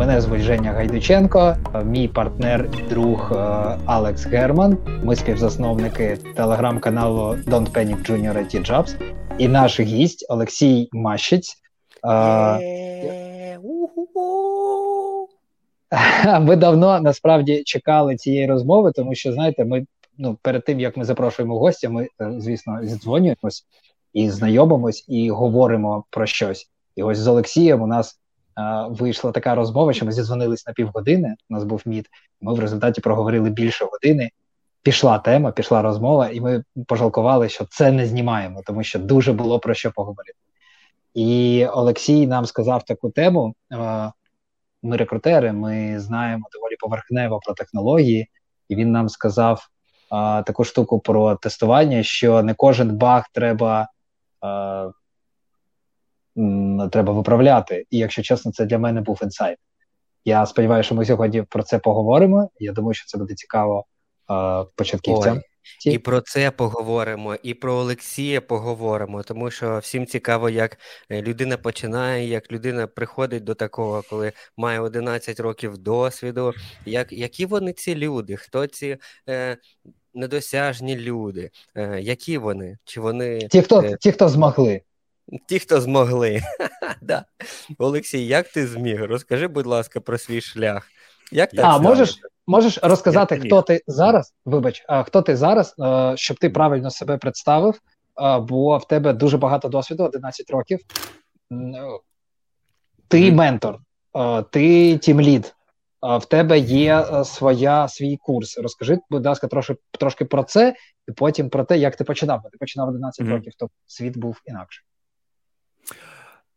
Мене звуть Женя Гайдученко, мій партнер, друг е, Алекс Герман. Ми співзасновники телеграм-каналу Don't Panic Junior IT Jobs. І наш гість Олексій Мащиць. Ми давно насправді чекали цієї розмови, тому що знаєте, ми ну перед тим як ми запрошуємо гостя, ми е, звісно зідзвонюємось і знайомимось, і говоримо про щось. І ось з Олексієм у нас вийшла така розмова, що ми зідзвонились на півгодини. У нас був мід. Ми в результаті проговорили більше години. Пішла тема, пішла розмова, і ми пожалкували, що це не знімаємо, тому що дуже було про що поговорити. І Олексій нам сказав таку тему. Ми рекрутери, ми знаємо доволі поверхнево про технології, і він нам сказав таку штуку про тестування, що не кожен баг треба треба виправляти. І якщо чесно, це для мене був інсайт. Я сподіваюся, що ми сьогодні про це поговоримо. Я думаю, що це буде цікаво а, початківцям. І про це поговоримо, і про Олексія поговоримо, тому що всім цікаво, як е, людина починає, як людина приходить до такого, коли має 11 років досвіду. Як, Які вони ці люди? Хто ці е, недосяжні люди? Е, Які вони? Чи вони ті, хто е... ті, хто змогли? Ті, хто змогли. да. Олексій, як ти зміг? Розкажи, будь ласка, про свій шлях. Як так А, можеш можеш розказати, хто ти зараз? Вибач, хто ти зараз, щоб ти правильно себе представив, бо в тебе дуже багато досвіду, 11 років. Ти ментор, ти тімлід, в тебе є своя свій курс. Розкажи, будь ласка, трошки трошки про це, і потім про те, як ти починав. Ти починав 11 mm-hmm. років, то світ був інакший.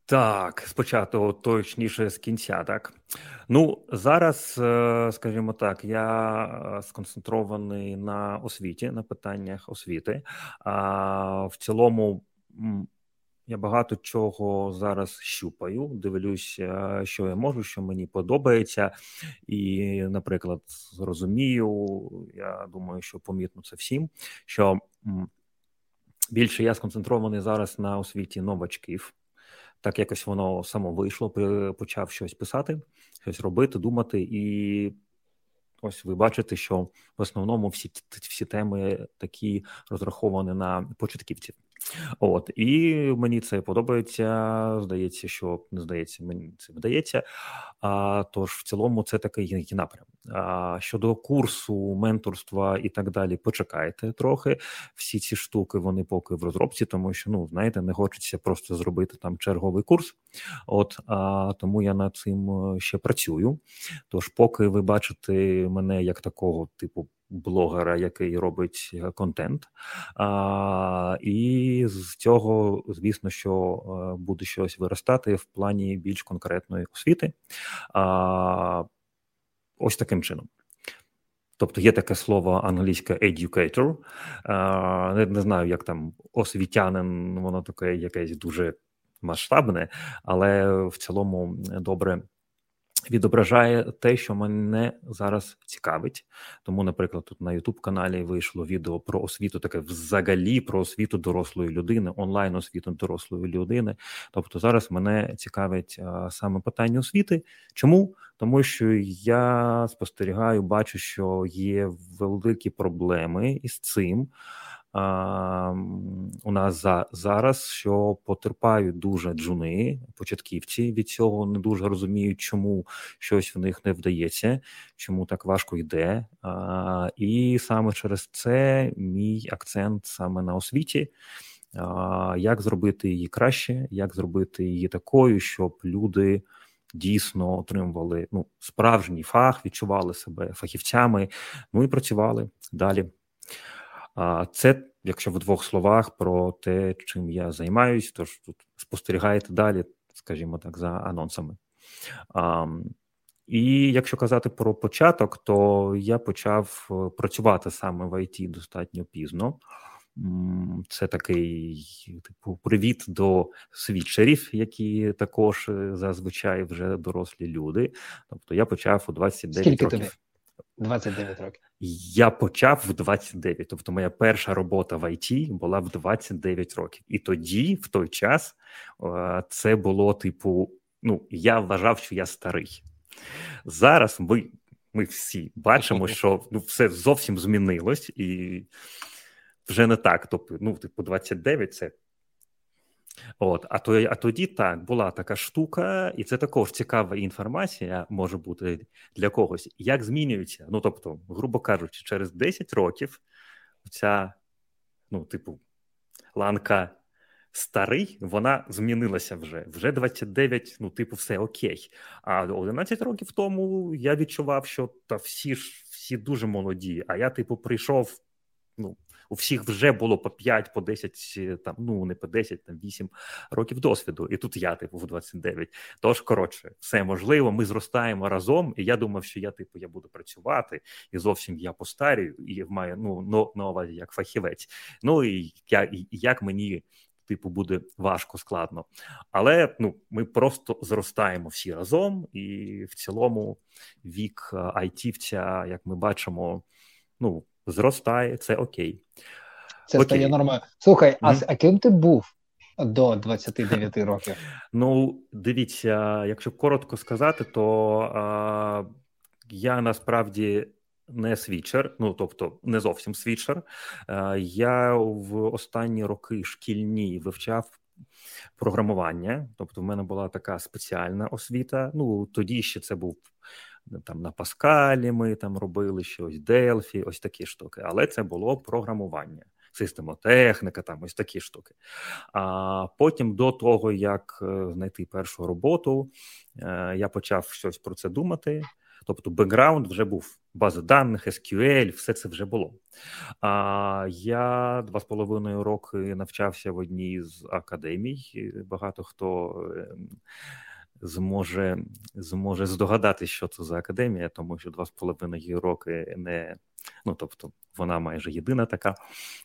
Так, спочатку точніше з кінця, так. Ну, зараз, е, скажімо так, я е, сконцентрований на освіті, на питаннях освіти. А в цілому я багато чого зараз щупаю, дивлюсь, що я можу, що мені подобається. І, наприклад, зрозумію, я думаю, що помітно це всім, що більше я сконцентрований зараз на освіті новачків так якось воно само вийшло, почав щось писати, щось робити, думати, і ось ви бачите, що в основному всі всі теми такі розраховані на початківців. От і мені це подобається. Здається, що не здається, мені це вдається. А тож в цілому це такий напрям. А щодо курсу, менторства і так далі, почекайте трохи. Всі ці штуки вони поки в розробці, тому що ну знаєте, не хочеться просто зробити там черговий курс. От а тому я над цим е, ще працюю. Тож, поки ви бачите мене як такого типу блогера, який робить е, контент. А, І з цього, звісно, що е, буде щось виростати в плані більш конкретної освіти. А, Ось таким чином. Тобто є таке слово англійське educator. А, не, не знаю, як там освітянин, воно таке якесь дуже масштабне, але в цілому добре відображає те, що мене зараз цікавить. Тому, наприклад, тут на youtube каналі вийшло відео про освіту, таке взагалі про освіту дорослої людини, онлайн освіту дорослої людини. Тобто, зараз мене цікавить а, саме питання освіти. Чому? Тому що я спостерігаю, бачу, що є великі проблеми із цим у нас за зараз, що потерпають дуже джуни, початківці від цього не дуже розуміють, чому щось в них не вдається, чому так важко йде. І саме через це мій акцент саме на освіті. Як зробити її краще, як зробити її такою, щоб люди дійсно отримували ну, справжній фах, відчували себе фахівцями, ну і працювали далі. А це, якщо в двох словах про те, чим я займаюсь, тож тут спостерігаєте далі, скажімо так, за анонсами. А, І якщо казати про початок, то я почав е, працювати саме в ІТ достатньо пізно. Це такий типу привіт до свідчерів, які також е, зазвичай вже дорослі люди. Тобто я почав у 29 Скільки років. Тобі? 29 років. Я почав в 29, тобто моя перша робота в ІТ була в 29 років. І тоді, в той час, це було типу: ну, я вважав, що я старий. Зараз ми ми всі бачимо, що ну, все зовсім змінилось, і вже не так. Тобто, ну, типу, 29 це. От, а то, а тоді так була така штука, і це також цікава інформація може бути для когось. Як змінюється? Ну тобто, грубо кажучи, через 10 років ця, ну, типу, ланка старий, вона змінилася вже. Вже 29, ну, типу, все окей. А 11 років тому я відчував, що та всі ж всі дуже молоді. А я, типу, прийшов. Ну, у всіх вже було по 5, по 10, там, ну не по 10, там 8 років досвіду. І тут я, типу, в 29. Тож, коротше, все можливо, ми зростаємо разом. І я думав, що я, типу, я буду працювати, і зовсім я постарію, і маю ну, на увазі як фахівець. Ну і я, і як мені типу, буде важко складно. Але ну, ми просто зростаємо всі разом, і в цілому вік е, айтівця, як ми бачимо, ну зростає, це окей. Це окей. стає нормально. Слухай, mm-hmm. а ким ти був? До 29 років. Ну, дивіться, якщо коротко сказати, то а, я насправді не свічер, ну тобто не зовсім свічер. Я в останні роки шкільні вивчав програмування, тобто, в мене була така спеціальна освіта. Ну тоді ще це був. Там на Паскалі ми там робили щось, Делфі, ось такі штуки. Але це було програмування, системотехніка, там ось такі штуки. А потім, до того як е, знайти першу роботу, е, я почав щось про це думати. Тобто, бекграунд вже був бази даних, SQL, все це вже було. А я два з половиною роки навчався в одній з академій. Багато хто ем, зможе зможе здогадати, що це за академія, тому що два з половиною роки не. Ну, тобто, вона майже єдина така.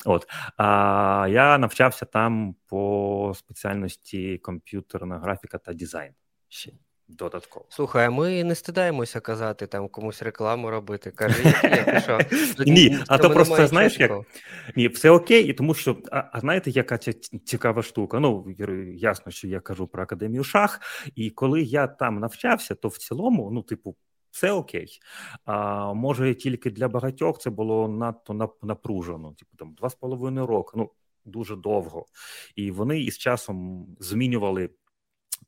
От а я навчався там по спеціальності комп'ютерна графіка та дизайн. Ще додатково. Слухай, а ми не стидаємося казати там комусь рекламу робити. Каже, як що? Ні, а то просто знаєш, як ні, все окей, і тому що а, а знаєте, яка ця цікава штука? Ну ясно, що я кажу про академію шах, і коли я там навчався, то в цілому, ну, типу. Все окей. А може тільки для багатьох це було надто напружено, типу там два з половиною роки, ну дуже довго. І вони із часом змінювали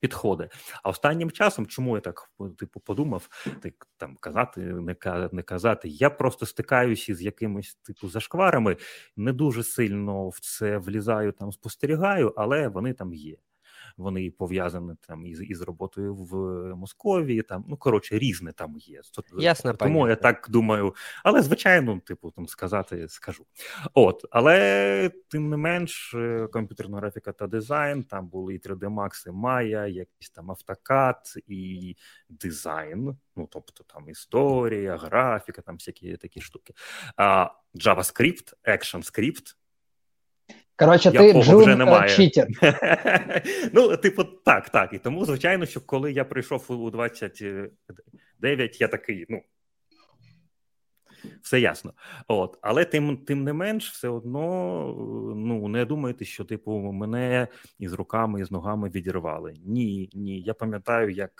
підходи. А останнім часом, чому я так типу подумав, так там казати, не не казати, я просто стикаюся з якимись типу зашкварами, не дуже сильно в це влізаю там, спостерігаю, але вони там є вони пов'язані там із із роботою в Московії. Там ну коротше, різне там є. Ясно, тому понятно. я так думаю. Але звичайно, типу, там сказати скажу. От, але тим не менш, е, комп'ютерна графіка та дизайн. Там були і 3D Max, і Maya, якийсь там автокад і дизайн. Ну, тобто там історія, графіка, там всякі такі штуки. А JavaScript, ActionScript, Коротше, ти Джун е, читер. Ну, типу, так, так. І тому, звичайно, що коли я прийшов у 29, я такий, ну. Все ясно. От. Але тим тим не менш, все одно ну, не думайте, що типу мене із руками і з ногами відірвали. Ні, ні. Я пам'ятаю, як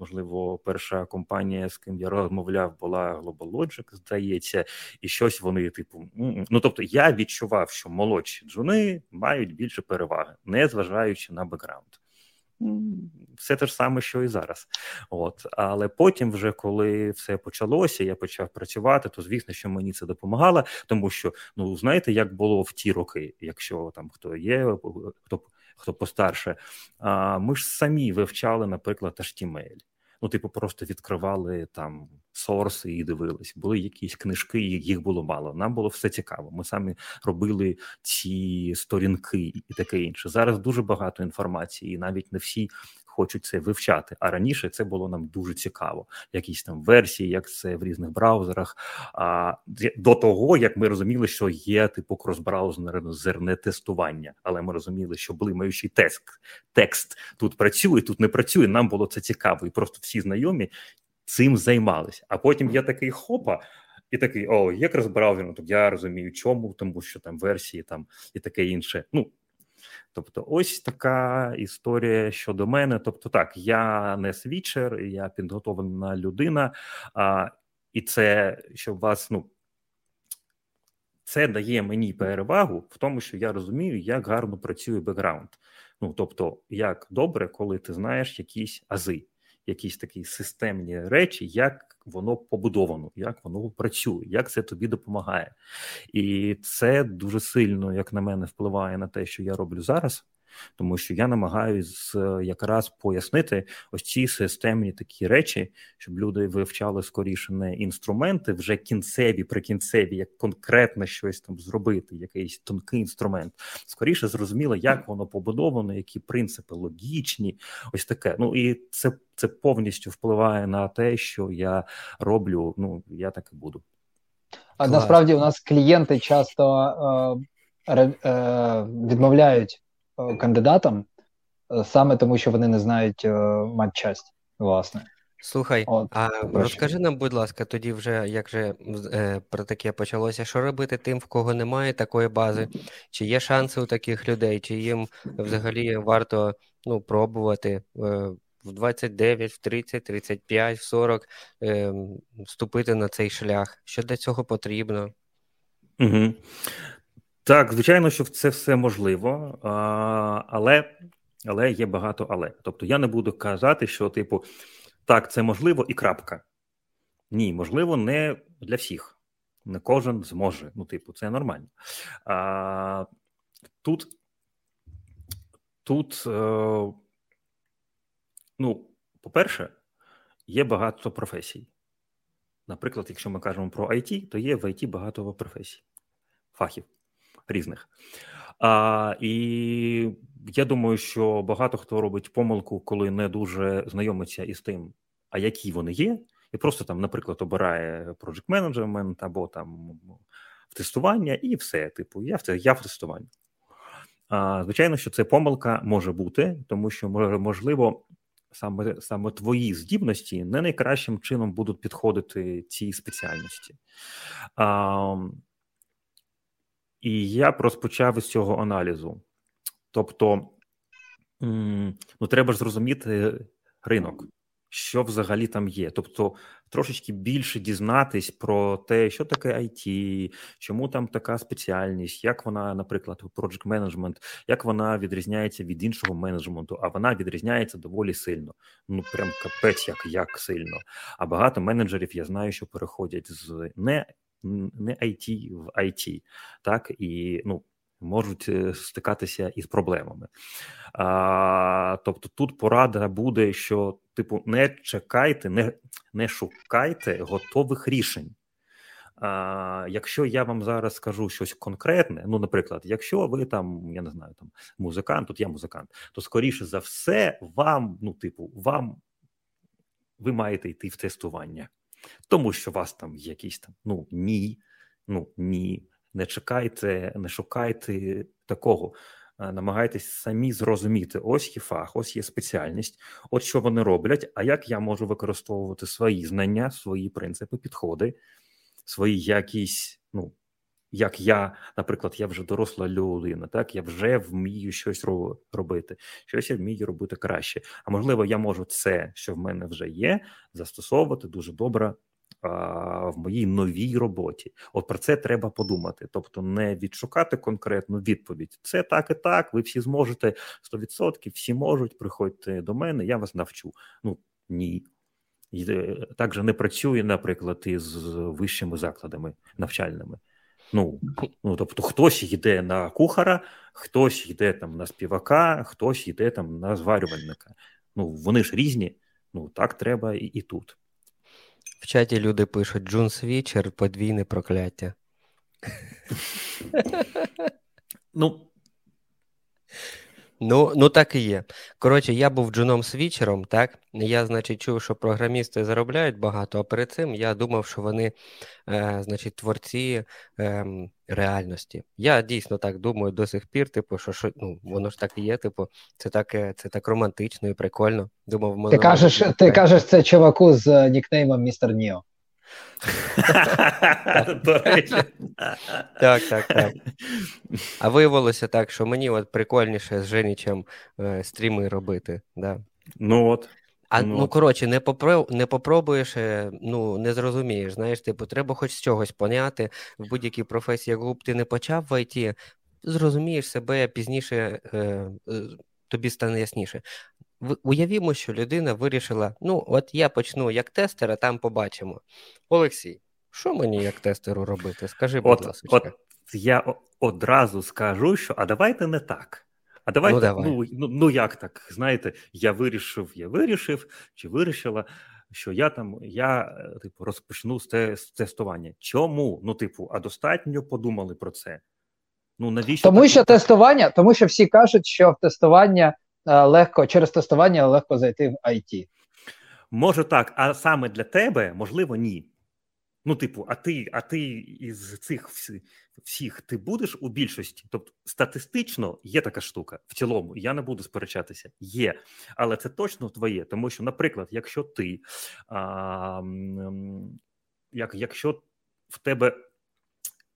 Можливо, перша компанія, з ким я розмовляв, була Global Logic, здається, і щось вони, типу, ну тобто, я відчував, що молодші джуни мають більше переваги, не зважаючи на бекграунд. Все те ж саме, що і зараз. От. Але потім, вже коли все почалося, я почав працювати, то звісно, що мені це допомагало, тому що ну знаєте, як було в ті роки, якщо там хто є, хто хто постарше, а ми ж самі вивчали, наприклад, HTML ну, типу, просто відкривали там сорси і дивились. Були якісь книжки, їх було мало. Нам було все цікаво. Ми самі робили ці сторінки і таке інше. Зараз дуже багато інформації, і навіть не всі хочуть це вивчати. А раніше це було нам дуже цікаво. Якісь там версії, як це в різних браузерах. А до того як ми розуміли, що є типу кросбраузерне тестування, але ми розуміли, що блимаючий текст, текст тут працює, тут не працює. Нам було це цікаво, і просто всі знайомі цим займалися. А потім я такий хопа. І такий, о, є cross-browser, ну, я розумію, чому, тому що там версії там і таке інше. Ну Тобто, ось така історія щодо мене. Тобто, так, я не switcher, я підготовлена людина, а, і це щоб вас, ну. Це дає мені перевагу в тому, що я розумію, як гарно працює бекграунд. Ну тобто, як добре, коли ти знаєш якісь ази, якісь такі системні речі, як воно побудовано, як воно працює, як це тобі допомагає, і це дуже сильно, як на мене, впливає на те, що я роблю зараз тому що я намагаюсь якраз пояснити ось ці системні такі речі, щоб люди вивчали скоріше не інструменти, вже кінцеві, прикінцеві, як конкретно щось там зробити, якийсь тонкий інструмент. Скоріше зрозуміло, як воно побудовано, які принципи логічні, ось таке. Ну і це це повністю впливає на те, що я роблю. Ну я так і буду. А насправді у нас клієнти часто е, е, відмовляють кандидатам, е, саме тому, що вони не знають е, матчасть, власне. Слухай, От, а прошу. розкажи нам, будь ласка, тоді вже як же е, про таке почалося, що робити тим, в кого немає такої бази, чи є шанси у таких людей, чи їм взагалі варто ну, пробувати е, в 29, в 30, 35, в 40 е, вступити на цей шлях? Що для цього потрібно? Угу. Так, звичайно, що це все можливо, але але є багато але. Тобто я не буду казати, що, типу, так, це можливо і крапка. Ні, можливо, не для всіх. Не кожен зможе. Ну, типу, це нормально. А, Тут, тут, е, ну, по-перше, є багато професій. Наприклад, якщо ми кажемо про IT, то є в IT багато професій, фахів різних. А, І я думаю, що багато хто робить помилку, коли не дуже знайомиться із тим, а які вони є, і просто там, наприклад, обирає project management або там в тестування, і все. Типу, я в це я в тестуванні. А, Звичайно, що це помилка може бути, тому що можливо. Саме саме твої здібності не найкращим чином будуть підходити цій спеціальності. А, і я розпочав із цього аналізу. Тобто, ну, треба ж зрозуміти ринок, що взагалі там є. Тобто, трошечки більше дізнатись про те, що таке IT, чому там така спеціальність, як вона, наприклад, project менеджмент, як вона відрізняється від іншого менеджменту, а вона відрізняється доволі сильно. Ну прям капець, як як сильно. А багато менеджерів я знаю, що переходять з не не IT в IT, так і ну. Можуть е, стикатися із проблемами. А, Тобто тут порада буде, що, типу, не чекайте, не не шукайте готових рішень. А, Якщо я вам зараз скажу щось конкретне, ну, наприклад, якщо ви там, я не знаю, там музикант, тут я музикант, то скоріше за все, вам, ну, типу, вам ви маєте йти в тестування тому що у вас там якісь там ну ні, ну ні. Не чекайте, не шукайте такого. Намагайтесь самі зрозуміти, ось є фах, ось є спеціальність, от що вони роблять. А як я можу використовувати свої знання, свої принципи, підходи, свої якісь, ну як я, наприклад, я вже доросла людина, так я вже вмію щось робити, щось я вмію робити краще. А можливо, я можу це, що в мене вже є, застосовувати дуже добре. В моїй новій роботі, от про це треба подумати. Тобто, не відшукати конкретну відповідь. Це так і так. Ви всі зможете 100%, всі можуть. Приходьте до мене, я вас навчу. Ну ні, е, так же не працює, наприклад, із вищими закладами навчальними. Ну, ну тобто, хтось йде на кухара, хтось йде там на співака, хтось йде там на зварювальника. Ну, вони ж різні. Ну, так треба і, і тут. В чаті люди пишуть: Джун Свічер, подвійне прокляття. Ну, Ну, ну так і є. Коротше, я був джуном свічером, так? Я, значить, чув, що програмісти заробляють багато, а перед цим я думав, що вони, е, значить, творці е, реальності. Я дійсно так думаю до сих пір, типу, що, що ну, воно ж так і є, типу, це так е, це так романтично і прикольно. Думав, Ти кажеш, ти кажеш це чуваку з нікнеймом Містер Ніо. Так, так, так. А виявилося так, що мені от прикольніше з Женічем е, стріми робити. Да. Ну от. А ну, ну коротше, не попро... не попробуєш, е, ну не зрозумієш. Знаєш, типу, треба хоч з чогось поняти в будь-якій професії, яку б ти не почав в ІТ, зрозумієш себе пізніше, е, е, тобі стане ясніше. Уявімо, що людина вирішила: ну, от я почну як тестер, а там побачимо. Олексій, що мені як тестеру робити? Скажи, будь ласка. От я одразу скажу, що а давайте не так. А давайте, ну, давай. ну, ну, ну як так? Знаєте, я вирішив, я вирішив чи вирішила, що я там я е, типу розпочну з, те, з тестування. Чому? Ну, типу, а достатньо подумали про це. Ну навіщо тому, так? що тестування, тому що всі кажуть, що в тестування легко через тестування легко зайти в IT. Може так, а саме для тебе можливо ні. Ну, типу, а ти а ти із цих всіх ти будеш у більшості? Тобто, статистично є така штука в цілому, я не буду сперечатися, є, але це точно твоє. Тому що, наприклад, якщо ти а, як, якщо в тебе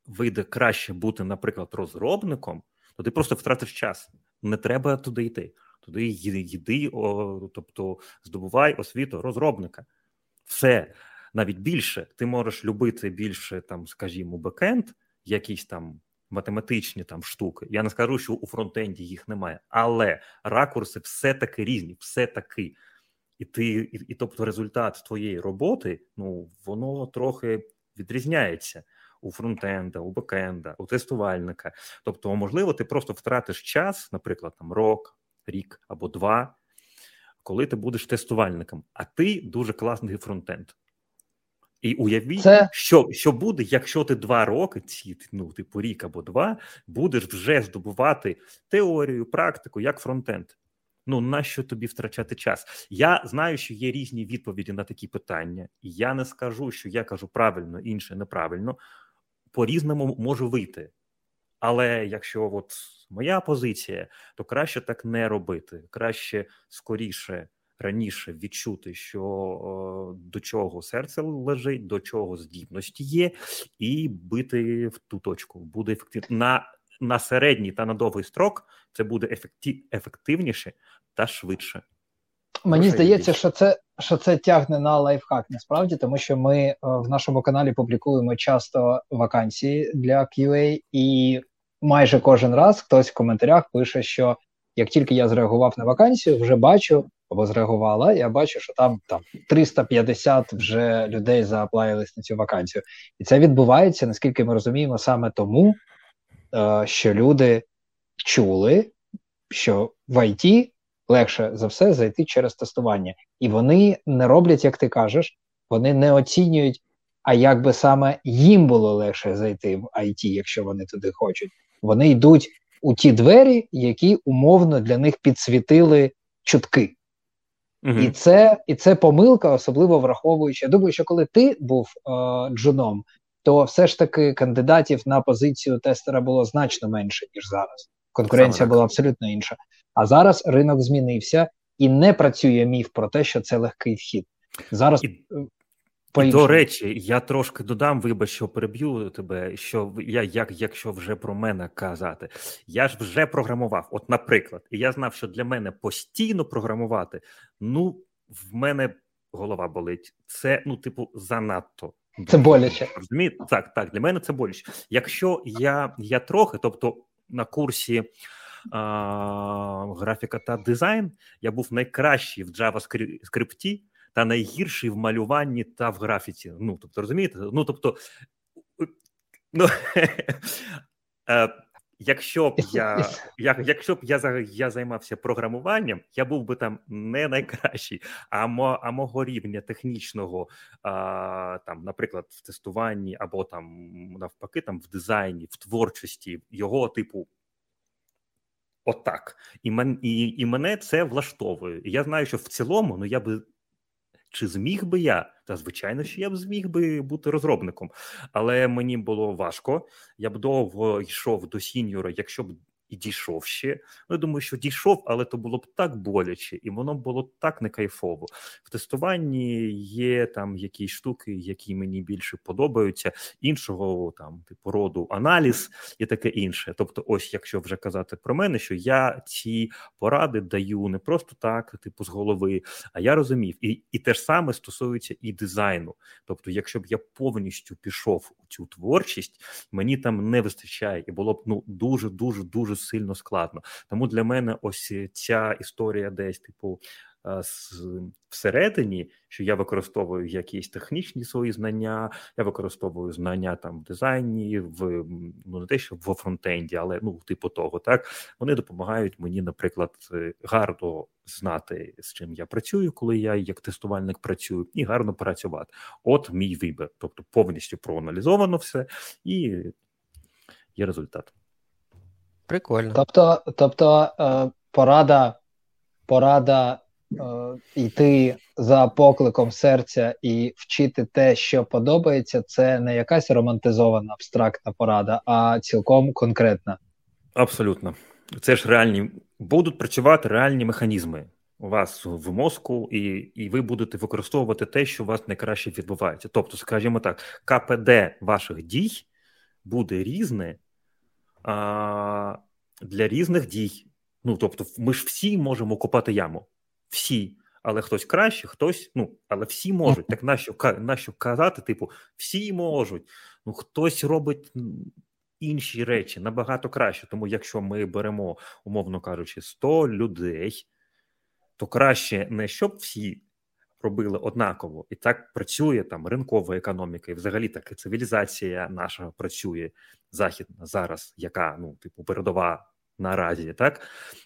вийде краще бути, наприклад, розробником, то ти просто втратиш час. Не треба туди йти. Туди йди, о, тобто здобувай освіту розробника. Все навіть більше. Ти можеш любити більше, там, скажімо, бекенд, якісь там математичні там штуки. Я не скажу, що у фронтенді їх немає, але ракурси все таки різні, все таки. І ти, і, і тобто, результат твоєї роботи, ну воно трохи відрізняється у фронтенда, у бекенда, у тестувальника. Тобто, можливо, ти просто втратиш час, наприклад, там рок, рік або два, коли ти будеш тестувальником, а ти дуже класний фронтенд. І уявіть, це... що що буде, якщо ти два роки, ці ну типу рік або два, будеш вже здобувати теорію, практику як фронтенд. Ну нащо тобі втрачати час? Я знаю, що є різні відповіді на такі питання, і я не скажу, що я кажу правильно, інше неправильно. По різному можу вийти. Але якщо от моя позиція, то краще так не робити, краще скоріше раніше відчути, що до чого серце лежить, до чого здібності є, і бити в ту точку. Буде ефективно на на середній та на довгий строк. Це буде ефектив, ефективніше та швидше. Мені Прошу здається, що це що це тягне на лайфхак насправді, тому що ми в нашому каналі публікуємо часто вакансії для QA, і майже кожен раз хтось в коментарях пише, що як тільки я зреагував на вакансію, вже бачу, або зреагувала, я бачу, що там там 350 вже людей зааплаїлись на цю вакансію. І це відбувається, наскільки ми розуміємо, саме тому, е, що люди чули, що в ІТ легше за все зайти через тестування. І вони не роблять, як ти кажеш, вони не оцінюють, а як би саме їм було легше зайти в IT, якщо вони туди хочуть. Вони йдуть у ті двері, які умовно для них підсвітили чутки. Угу. І це і це помилка, особливо враховуючи. Я думаю, що коли ти був е, джуном, то все ж таки кандидатів на позицію тестера було значно менше, ніж зараз. Конкуренція була абсолютно інша. А зараз ринок змінився і не працює міф про те, що це легкий вхід. Зараз і, і До речі, я трошки додам, вибач, що переб'ю тебе. Що я як якщо вже про мене казати, я ж вже програмував. От, наприклад, і я знав, що для мене постійно програмувати. Ну, в мене голова болить. Це ну, типу, занадто. Це боляче. Розумієте? Так, так, для мене це боляче. Якщо я я трохи, тобто на курсі а, графіка та дизайн, я був найкращий в JavaScript, та найгірший в малюванні та в графіці. Ну тобто, розумієте? Ну тобто, ну е, якщо б я як, якщо б я я займався програмуванням, я був би там не найкращий, а мо, а мого рівня технічного, там, наприклад, в тестуванні або там навпаки, там в дизайні, в творчості його типу. Отак, і мен, і, і мене це влаштовує. І я знаю, що в цілому, ну я би чи зміг би я? Та звичайно, що я б зміг би бути розробником, але мені було важко. Я б довго йшов до сіньора, якщо б і дійшов ще. Ну, я думаю, що дійшов, але то було б так боляче, і воно було так не кайфово. В тестуванні є там якісь штуки, які мені більше подобаються, іншого там типу роду аналіз і таке інше. Тобто, ось якщо вже казати про мене, що я ці поради даю не просто так, типу з голови, а я розумів, і і те ж саме стосується і дизайну. Тобто, якщо б я повністю пішов у цю творчість, мені там не вистачає, і було б ну дуже дуже дуже сильно складно. Тому для мене ось ця історія, десь типу. Всередині, що я використовую якісь технічні свої знання, я використовую знання там в дизайні, в ну не те, що в фронтенді, але ну типу того, так вони допомагають мені, наприклад, е, гарно знати, з чим я працюю, коли я як тестувальник працюю, і гарно працювати. От мій вибір, тобто повністю проаналізовано все і є результат. Прикольно. Тобто, тобто е, порада, порада е, йти за покликом серця і вчити те, що подобається, це не якась романтизована абстрактна порада, а цілком конкретна. Абсолютно, це ж реальні будуть працювати реальні механізми у вас в мозку, і і ви будете використовувати те, що у вас найкраще відбувається. Тобто, скажімо так, КПД ваших дій буде різне а, для різних дій. Ну тобто, ми ж всі можемо копати яму, всі. Але хтось краще, хтось, ну, але всі можуть. Так нащо нащо казати, типу, всі можуть. Ну, хтось робить інші речі набагато краще. Тому, якщо ми беремо, умовно кажучи, 100 людей, то краще не щоб всі робили однаково, і так працює там ринкова економіка, і взагалі так і цивілізація наша працює західна зараз, яка ну, типу, передова наразі, так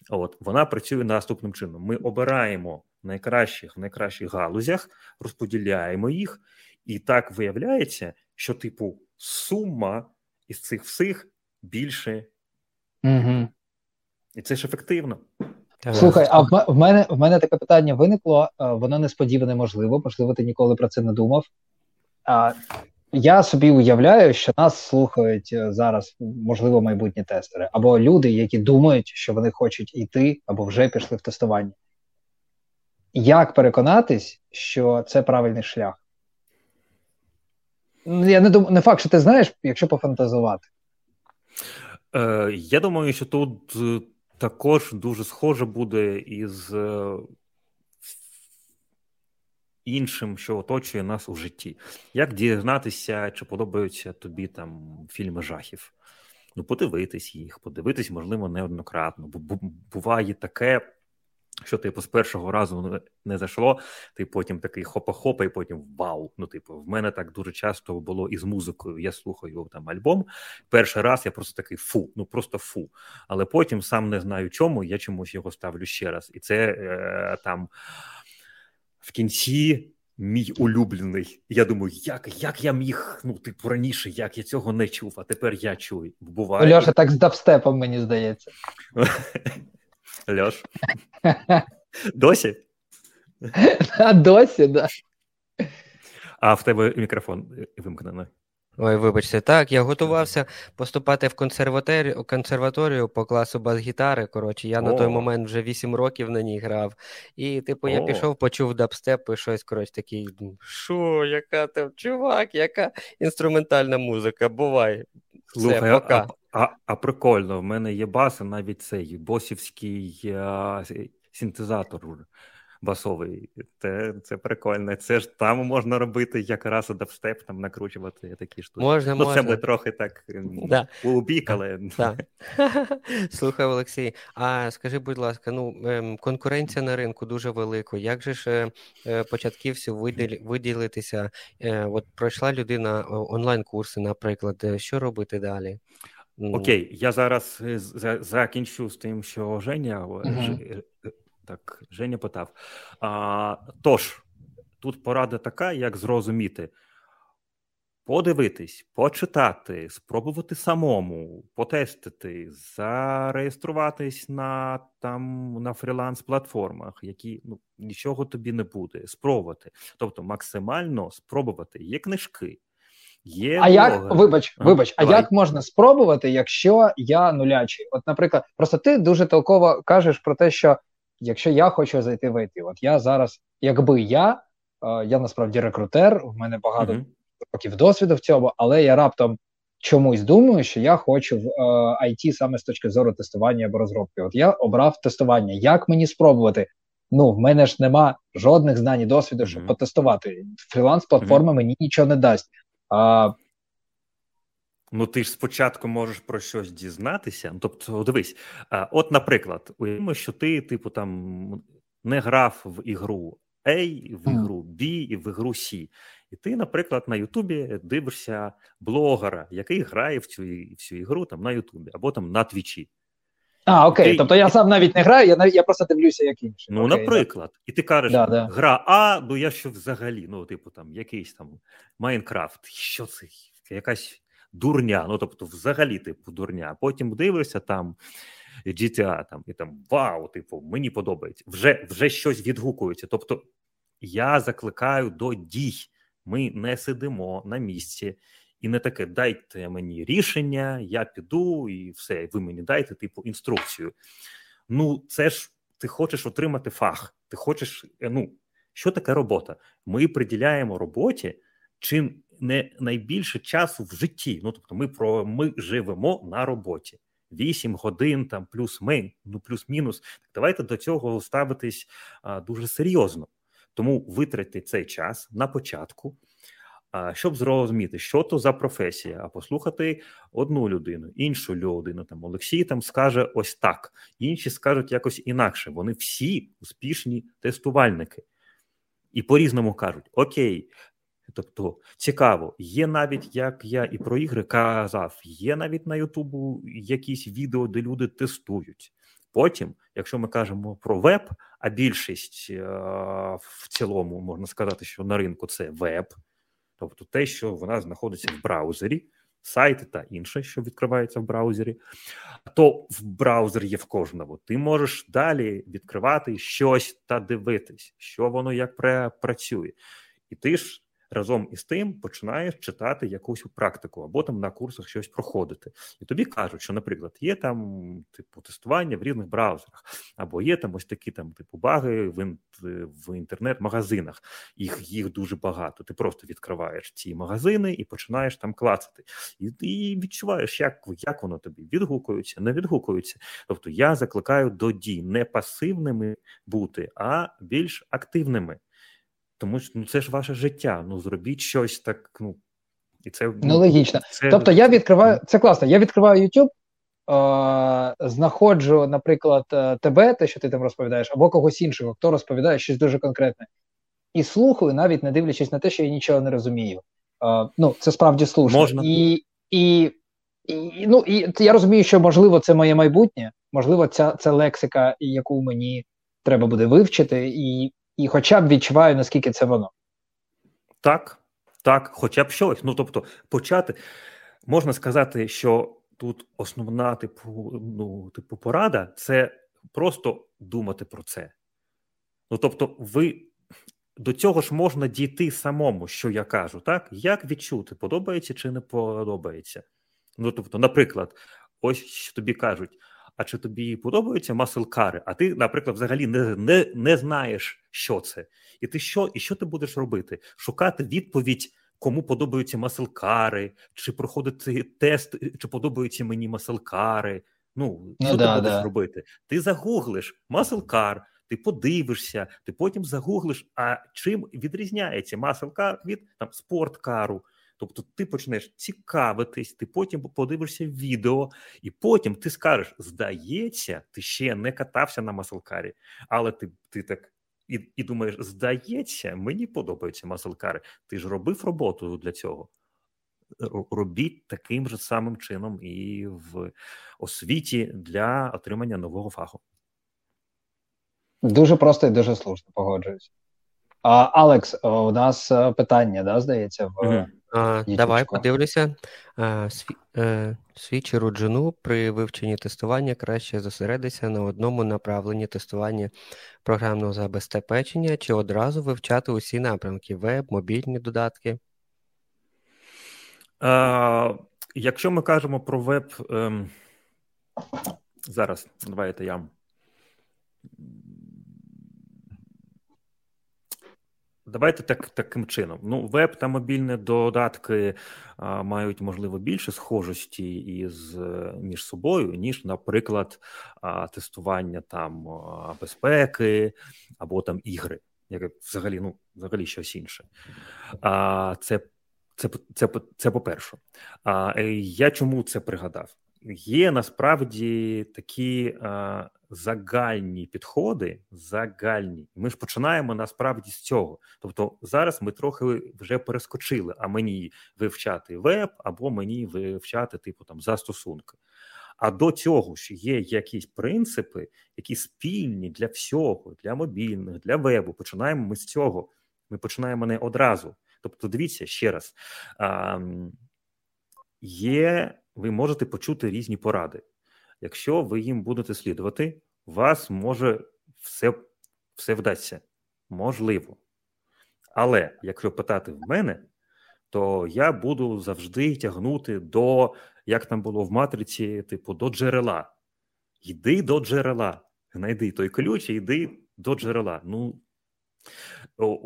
от вона працює наступним чином. Ми обираємо найкращих в найкращих галузях, розподіляємо їх, і так виявляється, що типу сума із цих всіх більше, Угу. і це ж ефективно. Слухай, а в мене в мене таке питання виникло, воно несподіване, можливо, можливо, ти ніколи про це не думав. А, Я собі уявляю, що нас слухають е, зараз, можливо, майбутні тестери, або люди, які думають, що вони хочуть йти, або вже пішли в тестування. Як переконатись, що це правильний шлях? Я не думаю, не факт, що ти знаєш, якщо пофантазувати. Е, Я думаю, що тут е, також дуже схоже буде із е, іншим, що оточує нас у житті. Як дізнатися, чи подобаються тобі там фільми жахів? Ну, подивитись їх, подивитись, можливо, неоднократно. Бо буває таке, що, типу, з першого разу не зайшло, ти потім такий хопа-хопа, і потім вау. Ну, типу, в мене так дуже часто було із музикою. Я слухаю там альбом. Перший раз я просто такий фу, ну просто фу. Але потім сам не знаю чому, я чомусь його ставлю ще раз. І це е, там в кінці. Мій улюблений. Я думаю, як як я міг, ну, типу, раніше, як я цього не чув, а тепер я чую. Буває. Льоша, так з дабстепом, мені здається. Льош. Досі? А досі, да. А в тебе мікрофон вимкнений. Ой, вибачте, так, я готувався поступати в консерваторію консерваторію по класу бас-гітари. Коротше, я О. на той момент вже 8 років на ній грав. І, типу, О. я пішов, почув дабстеп і щось, коротше, такий. Що, яка там, чувак, яка інструментальна музика? Бувай. Слухай, Все, пока. А, а а, прикольно, в мене є бас, навіть цей босівський а, синтезатор басовий. Це це прикольно. Це ж там можна робити якраз дабстеп, там накручувати такі штуки. Можна, ну, можна. Це ми трохи так да. у бік, але. Да. Слухай, Олексій, а скажи, будь ласка, ну ем, конкуренція на ринку дуже велика. Як же ж е, е, початківцю виділитися? Е, от пройшла людина онлайн-курси, наприклад, що робити далі? Окей, я зараз закінчу з тим, що Женя uh-huh. Так, Женя питав. А, Тож, тут порада така, як зрозуміти. Подивитись, почитати, спробувати самому, потестити, зареєструватись на там на фріланс-платформах, які ну нічого тобі не буде, спробувати. Тобто максимально спробувати. Є книжки, Є а як вибач, вибач, а, а як можна спробувати, якщо я нулячий? От, наприклад, просто ти дуже толково кажеш про те, що якщо я хочу зайти в IT, от я зараз, якби я, е, я насправді рекрутер, в мене багато uh-huh. років досвіду в цьому, але я раптом чомусь думаю, що я хочу в е, IT саме з точки зору тестування або розробки. От я обрав тестування. Як мені спробувати? Ну, в мене ж нема жодних знань і досвіду, щоб mm-hmm. потестувати. Фріланс-платформа mm-hmm. мені нічого не дасть. А... Ну, ти ж спочатку можеш про щось дізнатися. Тобто, дивись, от, наприклад, уявимо, що ти, типу, там не грав в ігру A, в ігру B і в ігру C. І ти, наприклад, на Ютубі дивишся блогера, який грає в цю в цю ігру там на Ютубі або там на Твічі. А, окей. Ти... Тобто я сам навіть не граю, я я просто дивлюся, як інші. Ну, окей, наприклад, да. і ти кажеш, да, да. гра А, ну я що взагалі, ну, типу, там, якийсь там Майнкрафт, що це? Якась дурня, ну тобто, взагалі, типу, дурня. Потім дивишся там. GTA, там і там вау, типу, мені подобається. Вже вже щось відгукується. Тобто я закликаю до дій. Ми не сидимо на місці і не таке дайте мені рішення, я піду і все. Ви мені дайте типу інструкцію. Ну, це ж ти хочеш отримати фах. Ти хочеш, е, ну що таке робота? Ми приділяємо роботі чим не найбільше часу в житті. Ну тобто, ми про ми живемо на роботі. вісім годин там плюс ми, ну плюс-мінус. Так давайте до цього ставитись а, дуже серйозно. Тому витратьте цей час на початку, щоб зрозуміти, що то за професія, а послухати одну людину, іншу людину. Там Олексій там скаже ось так, інші скажуть якось інакше. Вони всі успішні тестувальники. І по-різному кажуть: Окей, тобто цікаво, є навіть як я і про ігри казав, є навіть на Ютубу якісь відео, де люди тестують. Потім, якщо ми кажемо про веб, а більшість е, в цілому можна сказати, що на ринку це веб, тобто те, що вона знаходиться в браузері, сайти та інше, що відкривається в браузері, то в браузер є в кожному. Ти можеш далі відкривати щось та дивитись, що воно як працює. І ти ж разом із тим починаєш читати якусь практику або там на курсах щось проходити. І тобі кажуть, що, наприклад, є там типу тестування в різних браузерах, або є там ось такі там типу баги в в інтернет-магазинах. Їх їх дуже багато. Ти просто відкриваєш ці магазини і починаєш там клацати. І і відчуваєш, як як воно тобі відгукується, не відгукується. Тобто я закликаю до дій не пасивними бути, а більш активними. Тому що ну це ж ваше життя. Ну зробіть щось так. Ну і це ну, логічно. Це... Тобто я відкриваю це класно. Я відкриваю YouTube, е- знаходжу, наприклад, е, тебе, те, що ти там розповідаєш, або когось іншого, хто розповідає щось дуже конкретне, і слухаю, навіть не дивлячись на те, що я нічого не розумію. Е- ну це справді слушно. Можна. І, і, і, ну, і я розумію, що можливо це моє майбутнє, можливо, ця це лексика, яку мені треба буде вивчити, і і хоча б відчуваю, наскільки це воно. Так, так, хоча б щось. Ну тобто, почати можна сказати, що тут основна типу, ну, типу, порада це просто думати про це. Ну тобто, ви. До цього ж можна дійти самому, що я кажу, так? Як відчути, подобається чи не подобається? Ну, тобто, наприклад, ось що тобі кажуть: а чи тобі подобаються маселкари? А ти, наприклад, взагалі не не, не знаєш, що це, і ти що, і що ти будеш робити? Шукати відповідь, кому подобаються маселкари, чи проходити тест, чи подобаються мені маселкари? Ну, ну що да, ти будеш да. робити? Ти загуглиш маселкар, ти подивишся, ти потім загуглиш, а чим відрізняється маселкар від там спорткару. Тобто ти почнеш цікавитись, ти потім подивишся відео, і потім ти скажеш: здається, ти ще не катався на маселкарі, але ти ти так і і думаєш, здається, мені подобаються маселкари. Ти ж робив роботу для цього. Робіть таким же самим чином і в освіті для отримання нового фаху. Дуже просто і дуже слушно, погоджуюсь. А, Алекс, у нас е, питання, да, здається, в. Mm-hmm. А, Давай подивлюся. А, сві, е, Свій роджину при вивченні тестування краще зосередитися на одному направленні тестування програмного забезпечення чи одразу вивчати усі напрямки: веб, мобільні додатки. А, Якщо ми кажемо про веб, ем, зараз давайте я. Давайте так, таким чином. Ну, веб та мобільні додатки а, мають, можливо, більше схожості із між собою, ніж, наприклад, а, тестування там безпеки або там ігри, як взагалі, ну, взагалі щось інше. А, Це це, це, це по-перше. А е, я чому це пригадав? Є насправді такі а, загальні підходи, загальні. Ми ж починаємо насправді з цього. Тобто зараз ми трохи вже перескочили, а мені вивчати веб або мені вивчати, типу там застосунки. А до цього ж є якісь принципи, які спільні для всього, для мобільних, для вебу. Починаємо ми з цього. Ми починаємо не одразу. Тобто, дивіться ще раз, а, є, ви можете почути різні поради. Якщо ви їм будете слідувати, у вас може все все вдасться. Можливо. Але якщо питати в мене, то я буду завжди тягнути до, як там було в матриці, типу, до джерела. Йди до джерела. Знайди той ключ і йди до джерела. Ну,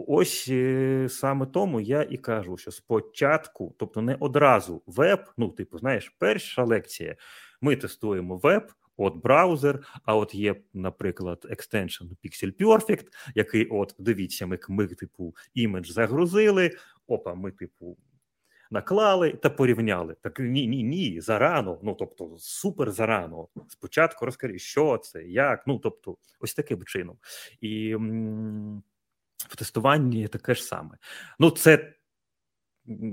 Ось е, саме тому я і кажу, що спочатку, тобто не одразу веб, ну, типу, знаєш, перша лекція, ми тестуємо веб, от браузер, а от є, наприклад, екстеншн Pixel Perfect, який, от, дивіться, ми, ми типу, імідж загрузили, опа, ми, типу, наклали та порівняли. Так ні, ні, ні, зарано, ну тобто, супер зарано. Спочатку розкажи, що це, як, ну тобто, ось таким чином. І в тестуванні таке ж саме. Ну, це.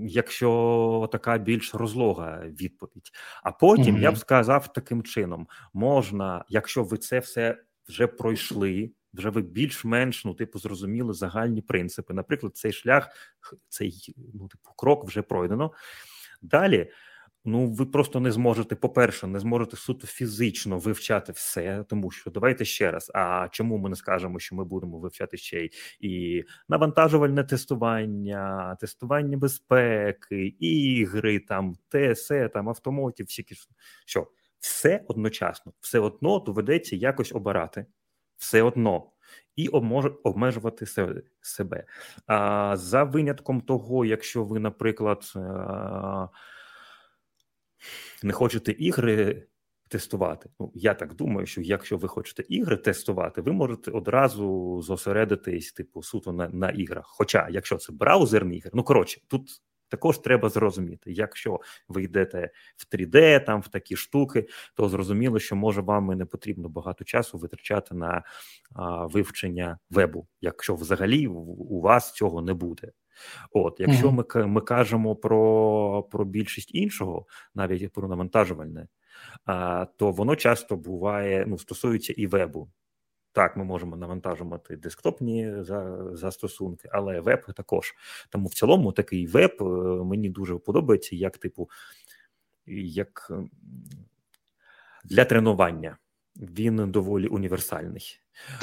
Якщо така більш розлога відповідь, а потім mm-hmm. я б сказав таким чином: можна, якщо ви це все вже пройшли, вже ви більш-менш ну, типу, зрозуміли загальні принципи. Наприклад, цей шлях, цей ну, типу, крок вже пройдено. Далі Ну, ви просто не зможете, по-перше, не зможете суто фізично вивчати все, тому що давайте ще раз. А чому ми не скажемо, що ми будемо вивчати ще й і навантажувальне тестування, тестування безпеки, ігри, там ТСЕ, там автомотів, всі що все одночасно, все одно доведеться якось обирати, все одно. І обмежувати себе. А за винятком того, якщо ви, наприклад, не хочете ігри тестувати. Ну, я так думаю, що якщо ви хочете ігри тестувати, ви можете одразу зосередитись, типу, суто на на іграх. Хоча, якщо це браузерні ігри, ну коротше, тут. Також треба зрозуміти, якщо ви йдете в 3D, там в такі штуки, то зрозуміло, що може вам і не потрібно багато часу витрачати на а, вивчення вебу, якщо взагалі у вас цього не буде. От, якщо ми ми кажемо про про більшість іншого, навіть про навантажувальне, а, то воно часто буває, ну, стосується і вебу. Так, ми можемо навантажувати десктопні застосунки, але веб також. Тому в цілому такий веб е, мені дуже подобається, як типу, як для тренування. Він доволі універсальний.